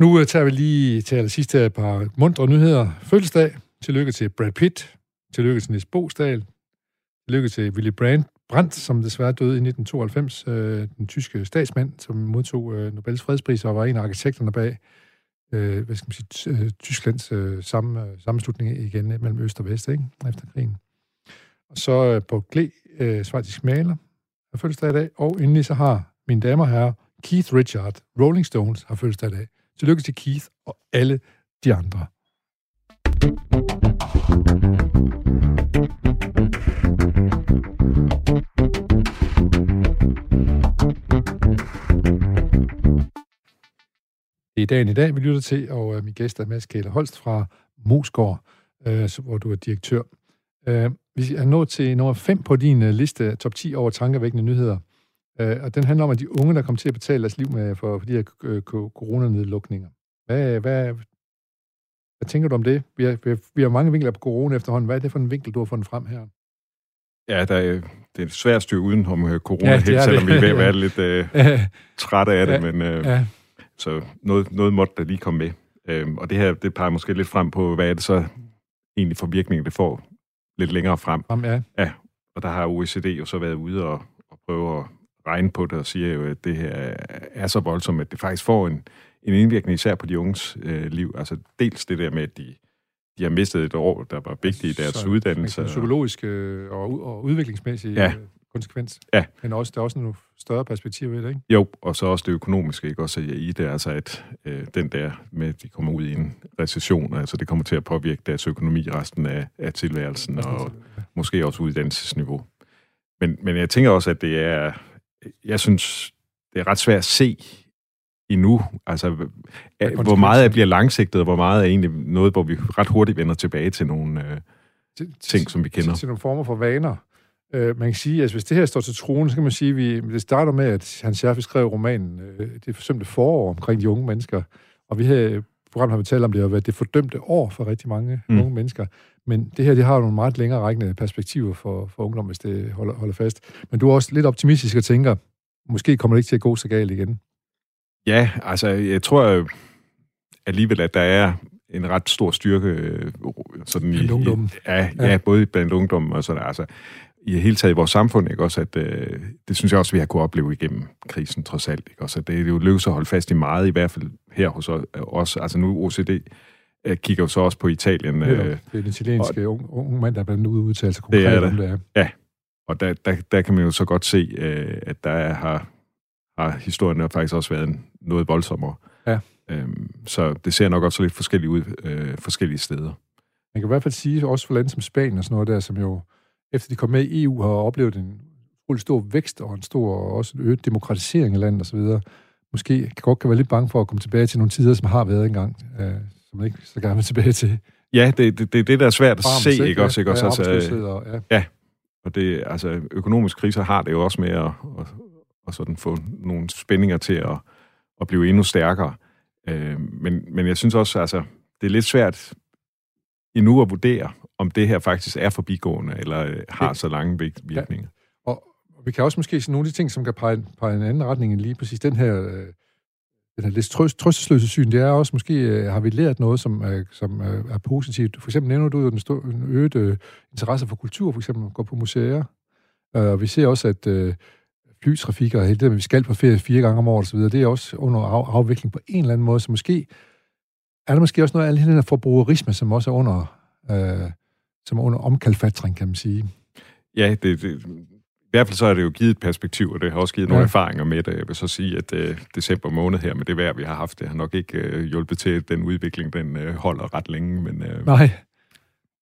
Nu øh, tager vi lige til allersidst et par mundre nyheder. Fødselsdag. Tillykke til Brad Pitt. Tillykke til Nis Bosdal. Tillykke til Willy Brandt, Brandt, som desværre døde i 1992, øh, den tyske statsmand, som modtog øh, Nobels fredspris og var en af arkitekterne bag øh, hvad skal man sige, øh, Tysklands øh, samme, øh, sammenslutning igen øh, mellem Øst og Vest ikke? efter krigen. Og så øh, på Gle, øh, svartisk maler, har fødselsdag i dag, og endelig så har mine damer og herrer, Keith Richard, Rolling Stones, har fødselsdag i dag. Tillykke til Keith og alle de andre. Thank you. Dagen i dag, vi lytter til, og øh, min gæst er Mads Kæler Holst fra Mosgård, øh, hvor du er direktør. Øh, vi er nået til nummer 5 på din øh, liste, top 10 over tankevækkende nyheder. Øh, og den handler om, at de unge, der kommer til at betale deres liv med for, for de her øh, coronanedlukninger. Hvad, hvad, hvad tænker du om det? Vi har, vi, har, vi har mange vinkler på corona efterhånden. Hvad er det for en vinkel, du har fundet frem her? Ja, der er, det er svært styr uden om øh, corona, ja, helt, selvom vi er ved at være lidt øh, [laughs] trætte af det. Ja, men, øh, ja. Så noget, noget måtte der lige komme med. Øhm, og det her, det peger måske lidt frem på, hvad er det så egentlig for virkning, det får lidt længere frem. Frem, ja. Ja, og der har OECD jo så været ude og, og prøve at regne på det, og siger jo, at det her er så voldsomt, at det faktisk får en, en indvirkning især på de unges øh, liv. Altså dels det der med, at de, de har mistet et år, der var vigtigt i deres så, uddannelse. Psykologisk øh, og, og udviklingsmæssigt ja. Konsekvens. Ja. Men også, der er også nogle større perspektiver i det, ikke? Jo, og så også det økonomiske, ikke? Også i det, altså at øh, den der med, at de kommer ud i en recession, altså det kommer til at påvirke deres økonomi resten af, af tilværelsen, og ja. måske også uddannelsesniveau. Men, men jeg tænker også, at det er, jeg synes, det er ret svært at se endnu, altså hvor meget det bliver langsigtet, og hvor meget er egentlig noget, hvor vi ret hurtigt vender tilbage til nogle øh, til, ting, som vi kender. Til, til nogle former for vaner. Øh, man kan sige, at hvis det her står til troen, så kan man sige, at vi, det starter med, at Hans Scherfe skrev romanen øh, Det forsømte forår omkring de unge mennesker. Og vi havde program har vi talt om, det har været det fordømte år for rigtig mange mm. unge mennesker. Men det her, det har nogle meget længere rækkende perspektiver for, for ungdom, hvis det holder, holder fast. Men du er også lidt optimistisk og tænker, måske kommer det ikke til at gå så galt igen. Ja, altså, jeg tror alligevel, at der er en ret stor styrke øh, sådan i, i ja, ja, ja, både blandt ungdommen og sådan altså i hele taget i vores samfund, ikke også, at øh, det synes jeg også, vi har kunnet opleve igennem krisen trods alt, ikke også, at det er jo lykkedes at holde fast i meget, i hvert fald her hos os, altså nu OCD øh, kigger jo så også på Italien. Øh, det er den italienske unge, unge mand, der er blandt andet udtalt sig konkret det er om det er. Ja, og der, der, der kan man jo så godt se, øh, at der er, har, har historien faktisk også været noget voldsommere. Ja. Øhm, så det ser nok også lidt forskelligt ud øh, forskellige steder. Man kan i hvert fald sige, også for lande som Spanien og sådan noget der, som jo, efter de kom med i EU, har oplevet en utrolig stor vækst og en stor og også en øget demokratisering af landet osv., måske kan godt kan være lidt bange for at komme tilbage til nogle tider, som har været engang, øh, som man ikke så gerne vil tilbage til. Ja, det, det, det, det der er svært at Barm, se, ikke, ikke også? Ikke? også ja, altså, og, ja. ja, og det, altså, økonomiske kriser har det jo også med at, at, at sådan få nogle spændinger til at, at blive endnu stærkere. Øh, men, men jeg synes også, altså, det er lidt svært endnu at vurdere, om det her faktisk er forbigående, eller øh, har så lange virkninger. Ja. Og, og vi kan også måske se nogle af de ting, som kan pege, pege en anden retning end lige præcis den her, øh, den her lidt trøst, trøstesløse syn. Det er også, måske øh, har vi lært noget, som, øh, som øh, er positivt. For eksempel nævner du den, stå, den øget øh, interesse for kultur, for eksempel gå på museer. Øh, og vi ser også, at øh, flytrafik og hele det, vi skal på ferie fire gange om året osv., det er også under af, afvikling på en eller anden måde, så måske er der måske også noget af den her forbrugerisme, som også er under, øh, som er under omkalfatring, kan man sige. Ja, det, det, i hvert fald så har det jo givet et perspektiv, og det har også givet ja. nogle erfaringer med det. Jeg vil så sige, at uh, december måned her med det vejr, vi har haft, det har nok ikke uh, hjulpet til, at den udvikling den uh, holder ret længe. Men, uh, Nej.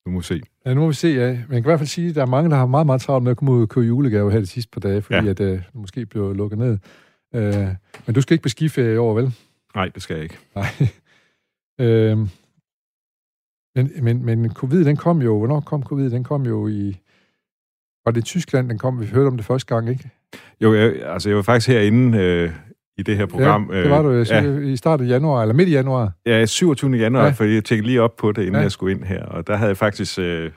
Nu må vi se. Ja, nu må vi se, ja. Man kan i hvert fald sige, at der er mange, der har meget, meget travlt med at komme ud og købe julegave her de sidste par dage, fordi ja. at uh, måske bliver lukket ned. Uh, men du skal ikke beskife i år, vel? Nej, det skal jeg ikke. Nej. uh, [laughs] men, men, men covid, den kom jo, hvornår kom covid? Den kom jo i, var det i Tyskland, den kom? Vi hørte om det første gang, ikke? Jo, jeg, altså jeg var faktisk herinde øh, i det her program. Ja, det var du øh, ja. i starten af januar, eller midt i januar. Ja, 27. januar, ja. fordi jeg tænkte lige op på det, inden ja. jeg skulle ind her. Og der havde jeg faktisk øh,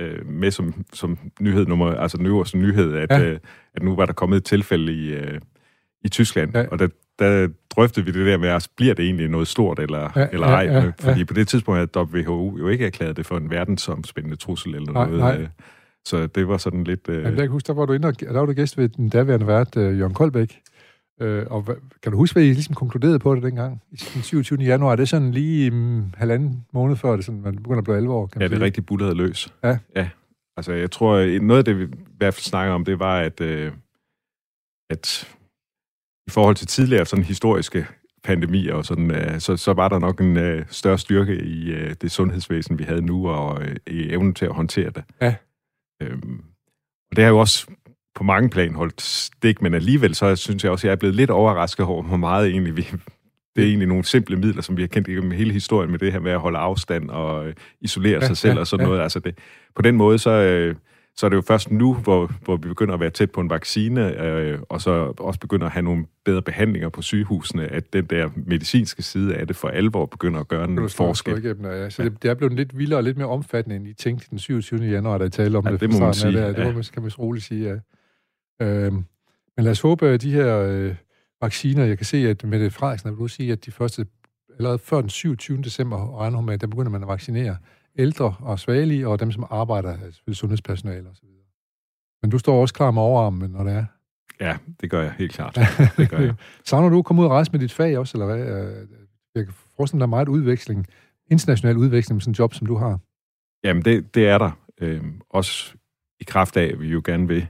øh, med som, som nyhed nummer, altså den øverste nyhed, at, ja. øh, at nu var der kommet et tilfælde i, øh, i Tyskland. Ja. Og der, der drøftede vi det der med, at bliver det egentlig noget stort eller, ja, eller ej? Ja, ja, fordi ja. på det tidspunkt havde WHO jo ikke erklæret det for en verdensomspændende trussel eller nej, noget. Nej. Øh, så det var sådan lidt... Øh... Jamen, jeg kan huske, der var du inde og, der var du gæst ved den daværende vært, øh, Jørgen Koldbæk. Øh, og hvad, kan du huske, hvad I ligesom konkluderede på det dengang? I den 27. januar, det er sådan lige um, halvanden måned før, det sådan, man begynder at blive alvor, kan Ja, det er rigtig bullet løs. Ja. ja. Altså, jeg tror, noget af det, vi i hvert fald snakker om, det var, at, øh, at i forhold til tidligere sådan historiske pandemier og sådan, øh, så, så var der nok en øh, større styrke i øh, det sundhedsvæsen, vi havde nu, og øh, i evnen til at håndtere det. Ja. Øhm, og det har jo også på mange plan holdt stik, men alligevel så synes jeg også, at jeg er blevet lidt overrasket over, hvor meget egentlig vi, det er egentlig nogle simple midler, som vi har kendt igennem hele historien med det her med at holde afstand og øh, isolere ja, sig selv ja, og sådan ja. noget. Altså det, på den måde, så, øh, så er det jo først nu, hvor, hvor vi begynder at være tæt på en vaccine, øh, og så også begynder at have nogle bedre behandlinger på sygehusene, at den der medicinske side af det for alvor begynder at gøre en forskel. Igennem, ja. Så det, det er blevet lidt vildere og lidt mere omfattende, end I tænkte den 27. januar, da I talte om ja, det. det må man sige. Det, det ja. må, kan man roligt sige, ja. Øh, men lad os håbe, at de her øh, vacciner, jeg kan se, at Mette Frederiksen vil sige, at de første, allerede før den 27. december, regner hun med, at der begynder man at vaccinere ældre og svagelige, og dem, som arbejder, altså sundhedspersonale osv. Men du står også klar med overarmen, når det er. Ja, det gør jeg helt klart. Det gør jeg. [laughs] Savner du at komme ud og rejse med dit fag også, eller hvad? Øh, jeg kan forestille er meget udveksling, international udveksling med sådan en job, som du har. Jamen, det, det er der. Øhm, også i kraft af, at vi jo gerne vil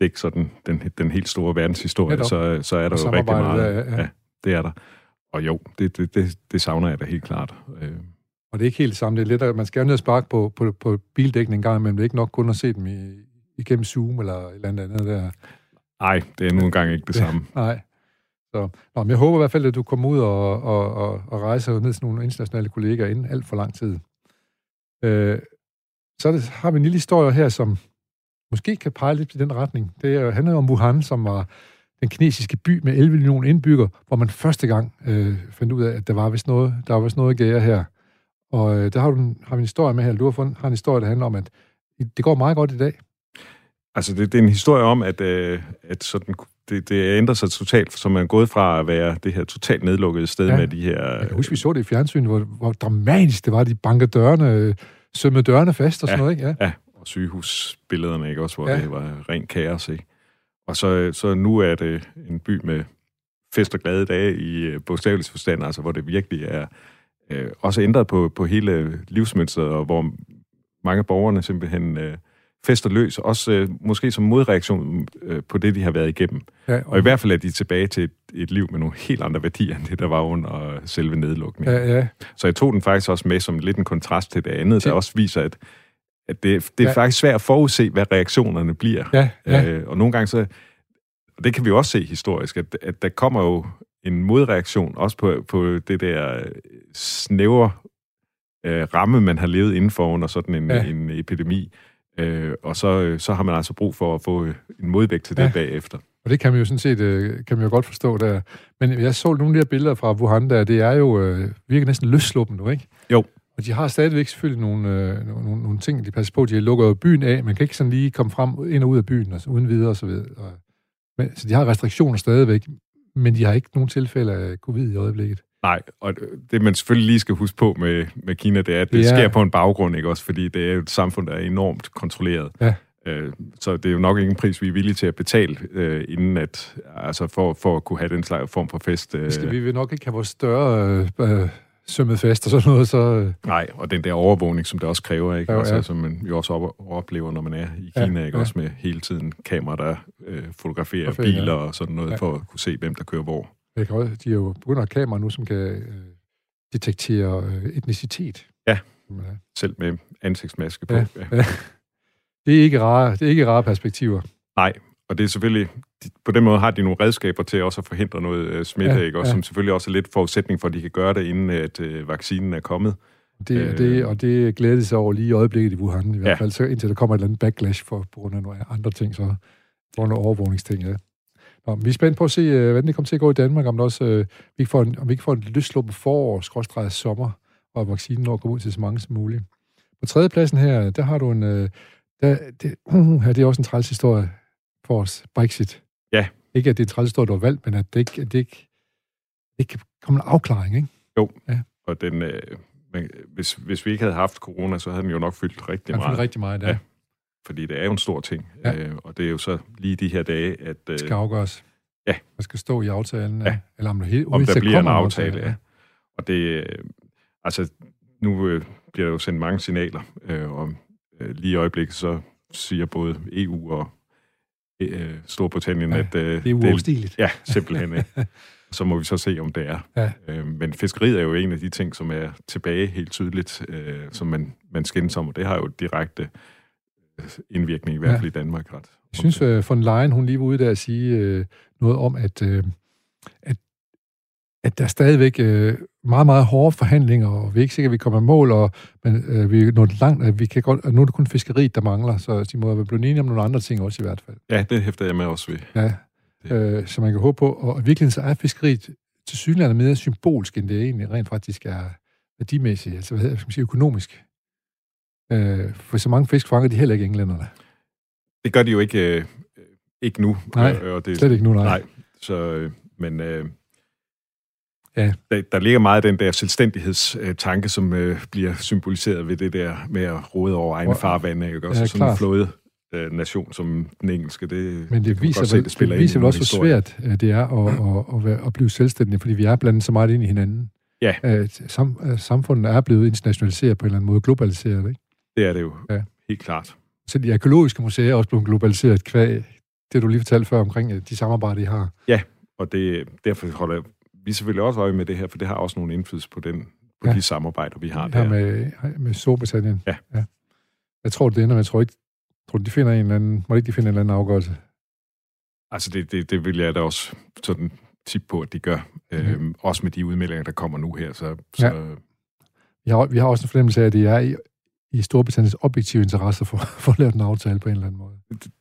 ikke sådan den, den helt store verdenshistorie, så, så er der jo rigtig meget. Der, ja. ja, det er der. Og jo, det, det, det, det savner jeg da helt klart. Øh. Og det er ikke helt det samme. Det er lidt, at man skal jo ned og sparke på, på, på bildækning en gang, men det er ikke nok kun at se dem i, igennem Zoom eller et eller andet der. Nej, det er nu engang ikke det samme. Nej. Så, nå, men jeg håber i hvert fald, at du kommer ud og, og, og, og rejser ned til nogle internationale kolleger inden alt for lang tid. Øh, så det, har vi en lille historie her, som måske kan pege lidt i den retning. Det er, handler om Wuhan, som var den kinesiske by med 11 millioner indbyggere, hvor man første gang øh, fandt ud af, at der var vist noget, der var vist noget gære her. Og øh, der har, du, har vi en historie med her. Du har, fundet, har en historie, der handler om, at det går meget godt i dag. Altså, det, det er en historie om, at, øh, at sådan, det, det ændrer sig totalt, så man er gået fra at være det her totalt nedlukkede sted ja. med de her... Jeg kan huske, vi så det i fjernsynet, hvor, hvor dramatisk det var, de banker dørene, sømmede dørene fast og sådan ja, noget, ikke? Ja. ja, og sygehusbillederne, ikke også, hvor ja. det var ren kaos, ikke? Og så, så nu er det en by med fest og glade dage i øh, bogstavelig forstand, altså hvor det virkelig er øh, også ændret på, på hele livsmønstret, og hvor mange af borgerne simpelthen øh, fester løs, også øh, måske som modreaktion øh, på det, de har været igennem. Ja, og, og i hvert fald er de tilbage til et, et liv med nogle helt andre værdier, end det, der var under selve nedlukningen. Ja, ja. Så jeg tog den faktisk også med som lidt en kontrast til det andet, der også viser, at, at det, det er ja. faktisk svært at forudse, hvad reaktionerne bliver. Ja, ja. Øh, og nogle gange så, og det kan vi også se historisk, at, at der kommer jo en modreaktion også på, på det der snævre øh, ramme, man har levet indenfor under sådan en, ja. en epidemi. Øh, og så, så har man altså brug for at få en modvægt til det ja. bagefter. Og det kan man jo sådan set øh, kan man jo godt forstå der. Men jeg så nogle af de her billeder fra Wuhan der, det er jo øh, virker næsten løsluppen nu, ikke? Jo. Og de har stadigvæk selvfølgelig nogle, øh, nogle, nogle ting, de passer på. De lukker jo byen af. Man kan ikke sådan lige komme frem ind og ud af byen, altså, uden videre og så videre. Og, men, så de har restriktioner stadigvæk, men de har ikke nogen tilfælde af covid i øjeblikket. Nej, og det man selvfølgelig lige skal huske på med, med Kina, det er, at det ja. sker på en baggrund, ikke også? Fordi det er et samfund, der er enormt kontrolleret. Ja. Øh, så det er jo nok ikke en pris, vi er villige til at betale, øh, inden at, altså for, for at kunne have den slags form for fest. Øh. Skal vi vil nok ikke have vores større øh, sømmet fest og sådan noget, så... Øh. Nej, og den der overvågning, som det også kræver, ikke? Ja, altså, ja. som man jo også oplever, når man er i Kina, ja, ikke? Ja. Også med hele tiden kameraer, der øh, fotograferer Forfæng, biler ja. og sådan noget, ja. for at kunne se, hvem der kører hvor. Jeg kan også, de er jo begyndt at kameraer nu, som kan øh, detektere øh, etnicitet. Ja, selv med ansigtsmaske på. Ja, ja. ja. [laughs] Det er ikke rare, det er ikke rare perspektiver. Nej, og det er selvfølgelig, de, på den måde har de nogle redskaber til også at forhindre noget øh, smitte, ja, ikke? Og ja. som selvfølgelig også er lidt forudsætning for, at de kan gøre det, inden at øh, vaccinen er kommet. Det, øh, det, og det glæder sig over lige i øjeblikket i Wuhan, i hvert ja. fald, så indtil der kommer et eller andet backlash for, på grund af nogle andre ting, så på grund af overvågningsting, ja. Nå, vi er spændt på at se, øh, hvordan det kommer til at gå i Danmark, om, også, øh, vi ikke får en, om vi ikke får en løsluppen forår, skråstreget sommer, og vaccinen når at komme ud til så mange som muligt. På tredje pladsen her, der har du en... Øh, der, det, [clears throat] uh, her, det er også en træls historie for os. Brexit. Ja. Ikke, at det er træls historie, du valgt, men at det ikke, at det ikke, det ikke kommer en afklaring, ikke? Jo, ja. og den, øh, men, hvis, hvis vi ikke havde haft corona, så havde den jo nok fyldt rigtig den meget. Fyldt rigtig meget, ja. ja fordi det er jo en stor ting. Ja. Øh, og det er jo så lige de her dage, at... Øh, det skal afgøres. Ja. Hvad skal stå i aftalen? Ja. Eller om, det om der bliver en aftale, aftale, ja. Og det... Øh, altså, nu øh, bliver der jo sendt mange signaler, øh, og øh, lige i øjeblikket, så siger både EU og øh, Storbritannien, ja, at... Øh, det er uoverstigeligt. Ja, simpelthen. Så må vi så se, om det er. Ja. Øh, men fiskeriet er jo en af de ting, som er tilbage helt tydeligt, øh, som man, man skændes om, og det har jo direkte indvirkning, i hvert fald ja. i Danmark ret. Jeg synes, uh, von Leyen, hun lige var ude der at sige uh, noget om, at, uh, at, at der er stadigvæk uh, meget, meget hårde forhandlinger, og vi er ikke sikre, at vi kommer i mål, og, men uh, vi er nået langt, at vi kan godt, at nu er det kun fiskeriet, der mangler, så de må være blevet enige om nogle andre ting også i hvert fald. Ja, det hæfter jeg med også ved. Ja, uh, så man kan håbe på, og virkelig så er fiskeriet til synligheden mere symbolsk, end det egentlig rent faktisk er værdimæssigt, altså hvad skal man sige, økonomisk. Øh, for så mange fisk fanger de heller ikke englænderne. Det gør de jo ikke, øh, ikke nu. Nej, øh, og det, slet ikke nu, nej. nej så, øh, men øh, ja. der, der ligger meget den der selvstændighedstanke, som øh, bliver symboliseret ved det der med at rode over egne farvande. Ikke? Også ja, sådan en flåde øh, nation som den engelske. Det, Men det, det viser, se, det, det viser vel også, hvor svært øh, det er at, at, at, at blive selvstændig, fordi vi er blandet så meget ind i hinanden. Ja. At sam, samfundet er blevet internationaliseret på en eller anden måde, globaliseret, ikke? Det er det jo, ja. helt klart. Så de arkeologiske museer er også blevet globaliseret kvæg, det du lige fortalte før omkring øh, de samarbejder, I har. Ja, og det, derfor holder vi selvfølgelig også øje med det her, for det har også nogle indflydelse på, den, på ja. de samarbejder, vi har ja, der. med, med Storbritannien. Ja. ja. Jeg tror, det ender, men jeg tror ikke, tror, de finder en eller anden, må ikke de finde en eller anden afgørelse? Altså, det, det, det vil jeg da også sådan tip på, at de gør. Mm. Øhm, også med de udmeldinger, der kommer nu her. Så, så... Ja. Vi, har, vi har også en fornemmelse af, at det er i i Storbritanniens objektive interesse for, for at [laughs] lave en aftale på en eller anden måde. Det,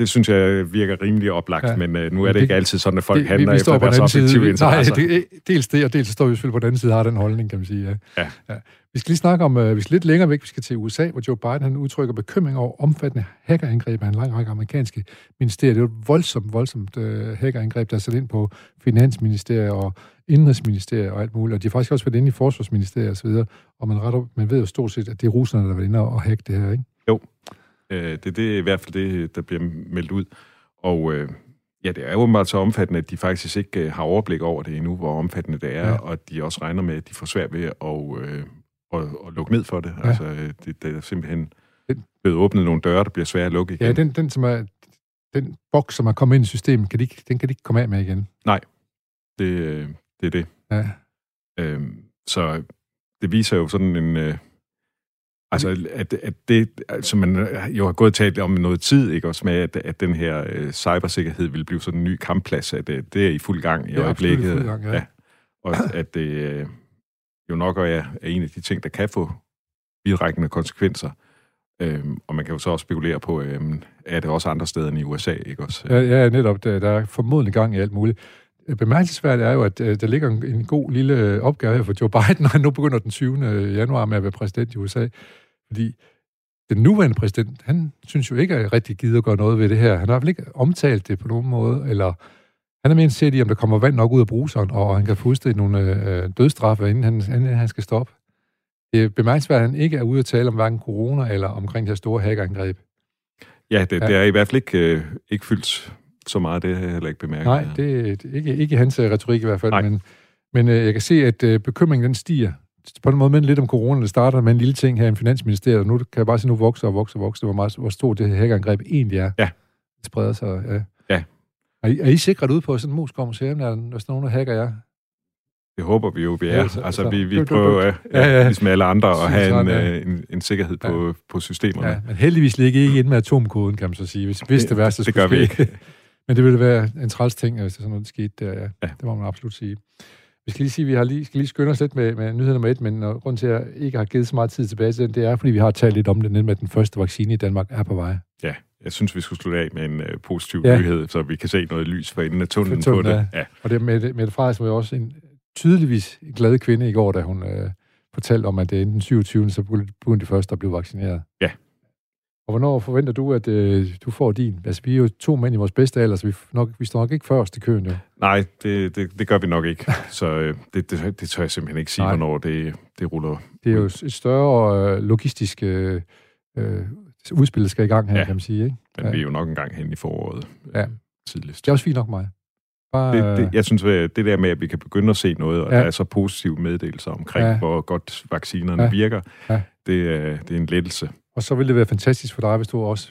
det synes jeg virker rimelig oplagt, ja. men uh, nu er det, det ikke altid sådan, at folk det, handler vi, vi efter deres objektive interesser. Nej, det, dels det, og dels står vi selvfølgelig på den anden side har den holdning, kan man sige. Ja. Ja. Ja. Vi skal lige snakke om, uh, vi skal lidt længere væk, vi skal til USA, hvor Joe Biden han udtrykker bekymring over omfattende hackerangreb af en lang række amerikanske ministerier. Det er jo et voldsomt, voldsomt uh, hackerangreb, der er sat ind på finansministerier og indrigsministerier og alt muligt, og de har faktisk også været inde i forsvarsministerier osv., og, og man, ret, man ved jo stort set, at det er russerne, der har været inde og hacke det her, ikke? Jo, øh, det, det er i hvert fald det, der bliver meldt ud. Og øh, ja, det er meget så omfattende, at de faktisk ikke øh, har overblik over det endnu, hvor omfattende det er, ja. og de også regner med, at de får svært ved at, øh, at, at lukke ned for det. Ja. Altså, øh, det, det er simpelthen blevet åbnet nogle døre, der bliver svære at lukke igen. Ja, den, den, som er, den boks, som er kommet ind i systemet, kan de, den kan de ikke komme af med igen. Nej, det, øh, det er det. Ja. Øhm, så det viser jo sådan en... Øh, altså, at, at det, altså man jo har gået talt om noget tid, ikke også med, at, at den her øh, cybersikkerhed vil blive sådan en ny kampplads, at det, det er i fuld gang i Ja, absolut i øjeblikket. fuld gang, ja. Og at det øh, jo nok er, er en af de ting, der kan få vidtrækkende konsekvenser. Øhm, og man kan jo så også spekulere på, øhm, er det også andre steder end i USA, ikke også? Ja, ja netop. Der, der er formodentlig gang i alt muligt. Øh, Bemærkelsesværdigt er jo, at øh, der ligger en, en god lille øh, opgave her for Joe Biden, [laughs] når han nu begynder den 20. januar med at være præsident i USA. Fordi den nuværende præsident, han synes jo ikke, at rigtig gider at gøre noget ved det her. Han har i hvert fald ikke omtalt det på nogen måde, eller han er mere set i, om der kommer vand nok ud af bruseren, og han kan få udstedt nogle øh, dødstraffe, inden han, inden han skal stoppe. Det er bemærkelsesværdigt, at han ikke er ude at tale om hverken corona eller omkring det her store hackerangreb. Ja, det, ja. det er i hvert fald ikke, øh, ikke fyldt så meget, det har jeg heller ikke bemærket. Nej, det er det ikke, ikke hans øh, retorik i hvert fald, Nej. men, men øh, jeg kan se, at øh, bekymringen den stiger. På den måde minder lidt om corona, det starter med en lille ting her i Finansministeriet, og nu kan jeg bare se, nu vokser og vokser og vokser, hvor, meget, hvor stort det her hackerangreb egentlig er. Ja. Det spreder sig, ja. Ja. Er I, er I sikret ud på sådan en Moskva Museum, der er der er nogen, der hacker jer? Det håber vi jo, vi Ja, er. så- altså, så- vi, vi du- prøver, du- ja, ja, ja, ja. ligesom alle andre, at have en, ja. øh, en, en sikkerhed på, på systemerne. Ja, men heldigvis ligger I ikke [clears throat] inde med atomkoden, kan man så sige, hvis, hvis det, Det- værste det skulle gør vi ske. Men det ville være en træls ting, hvis sådan noget skete der, ja. Ja. Det må man absolut sige. Vi skal lige sige, at vi har lige, skal lige skynde os lidt med, med nyhed nummer et, men grund til, at jeg ikke har givet så meget tid tilbage til den, det er, fordi vi har talt lidt om det, nemlig at den første vaccine i Danmark er på vej. Ja, jeg synes, vi skulle slutte af med en uh, positiv Ja. nyhed, så vi kan se noget lys for enden af tunnelen på det. Ja. Og det med Mette Frederiksen var jo også en tydeligvis glad kvinde i går, da hun øh, fortalte om, at det er den 27. så begyndte de første at blive vaccineret. Ja. Og hvornår forventer du, at øh, du får din? Altså, vi er jo to mænd i vores bedste alder, så vi, nok, vi står nok ikke først i køen, jo. Nej, det, det, det gør vi nok ikke. [laughs] Så øh, det, det, det tør jeg simpelthen ikke sige, Nej. Hvornår det, det ruller. Det er jo et større øh, logistisk øh, øh, udspil, der skal i gang her, ja. Kan man sige, ikke? Men Ja. vi er jo nok en gang hen i foråret. øh, Ja. Tidligst. Det er også fint nok mig. Bare, Det, det, jeg synes, at det der med, at vi kan begynde at se noget, og Ja. der er så positive meddelelser omkring, Ja. hvor godt vaccinerne ja. virker, Ja. det, er, det er en lettelse. Og så vil det være fantastisk for dig, hvis du også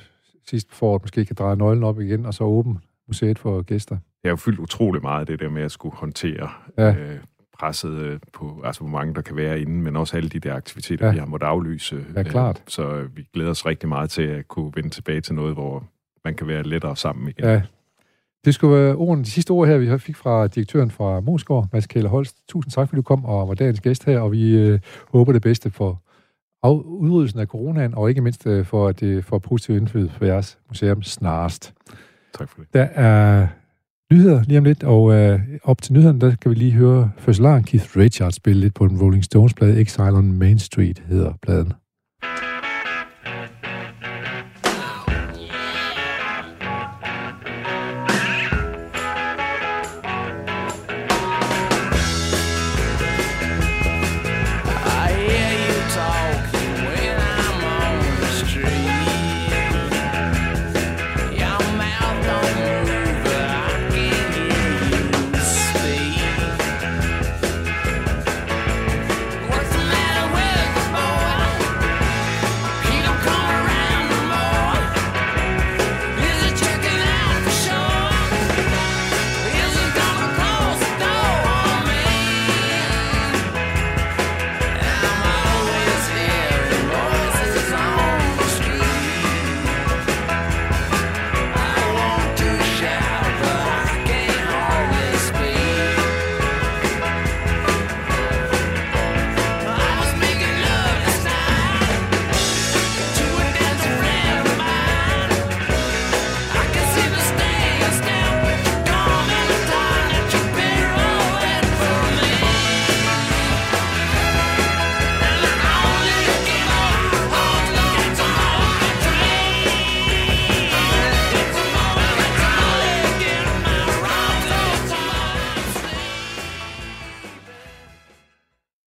sidst på foråret måske kan dreje nøglen op igen, og så åbne museet for gæster. Jeg har jo fyldt utrolig meget det der med at skulle håndtere Ja. øh, presset øh, på, altså hvor mange der kan være inde, men også alle de der aktiviteter, Ja. vi har måttet aflyse. Ja, klart. Øh, så øh, vi glæder os rigtig meget til at kunne vende tilbage til noget, hvor man kan være lettere sammen igen. Ja. Det skulle være ordene, de sidste ord her, vi fik fra direktøren fra Mosgaard, Mads Kjell Holst. Tusind tak, fordi du kom og var dagens gæst her, og vi øh, håber det bedste for af, udryddelsen af coronaen, og ikke mindst øh, for, at det får positiv indflydelse på jeres museum snarest. Tak for det. Der er nyheder lige om lidt, og øh, op til nyhederne, der kan vi lige høre fødselaren Keith Richards spille lidt på en Rolling Stones-plade. Exile on Main Street hedder pladen.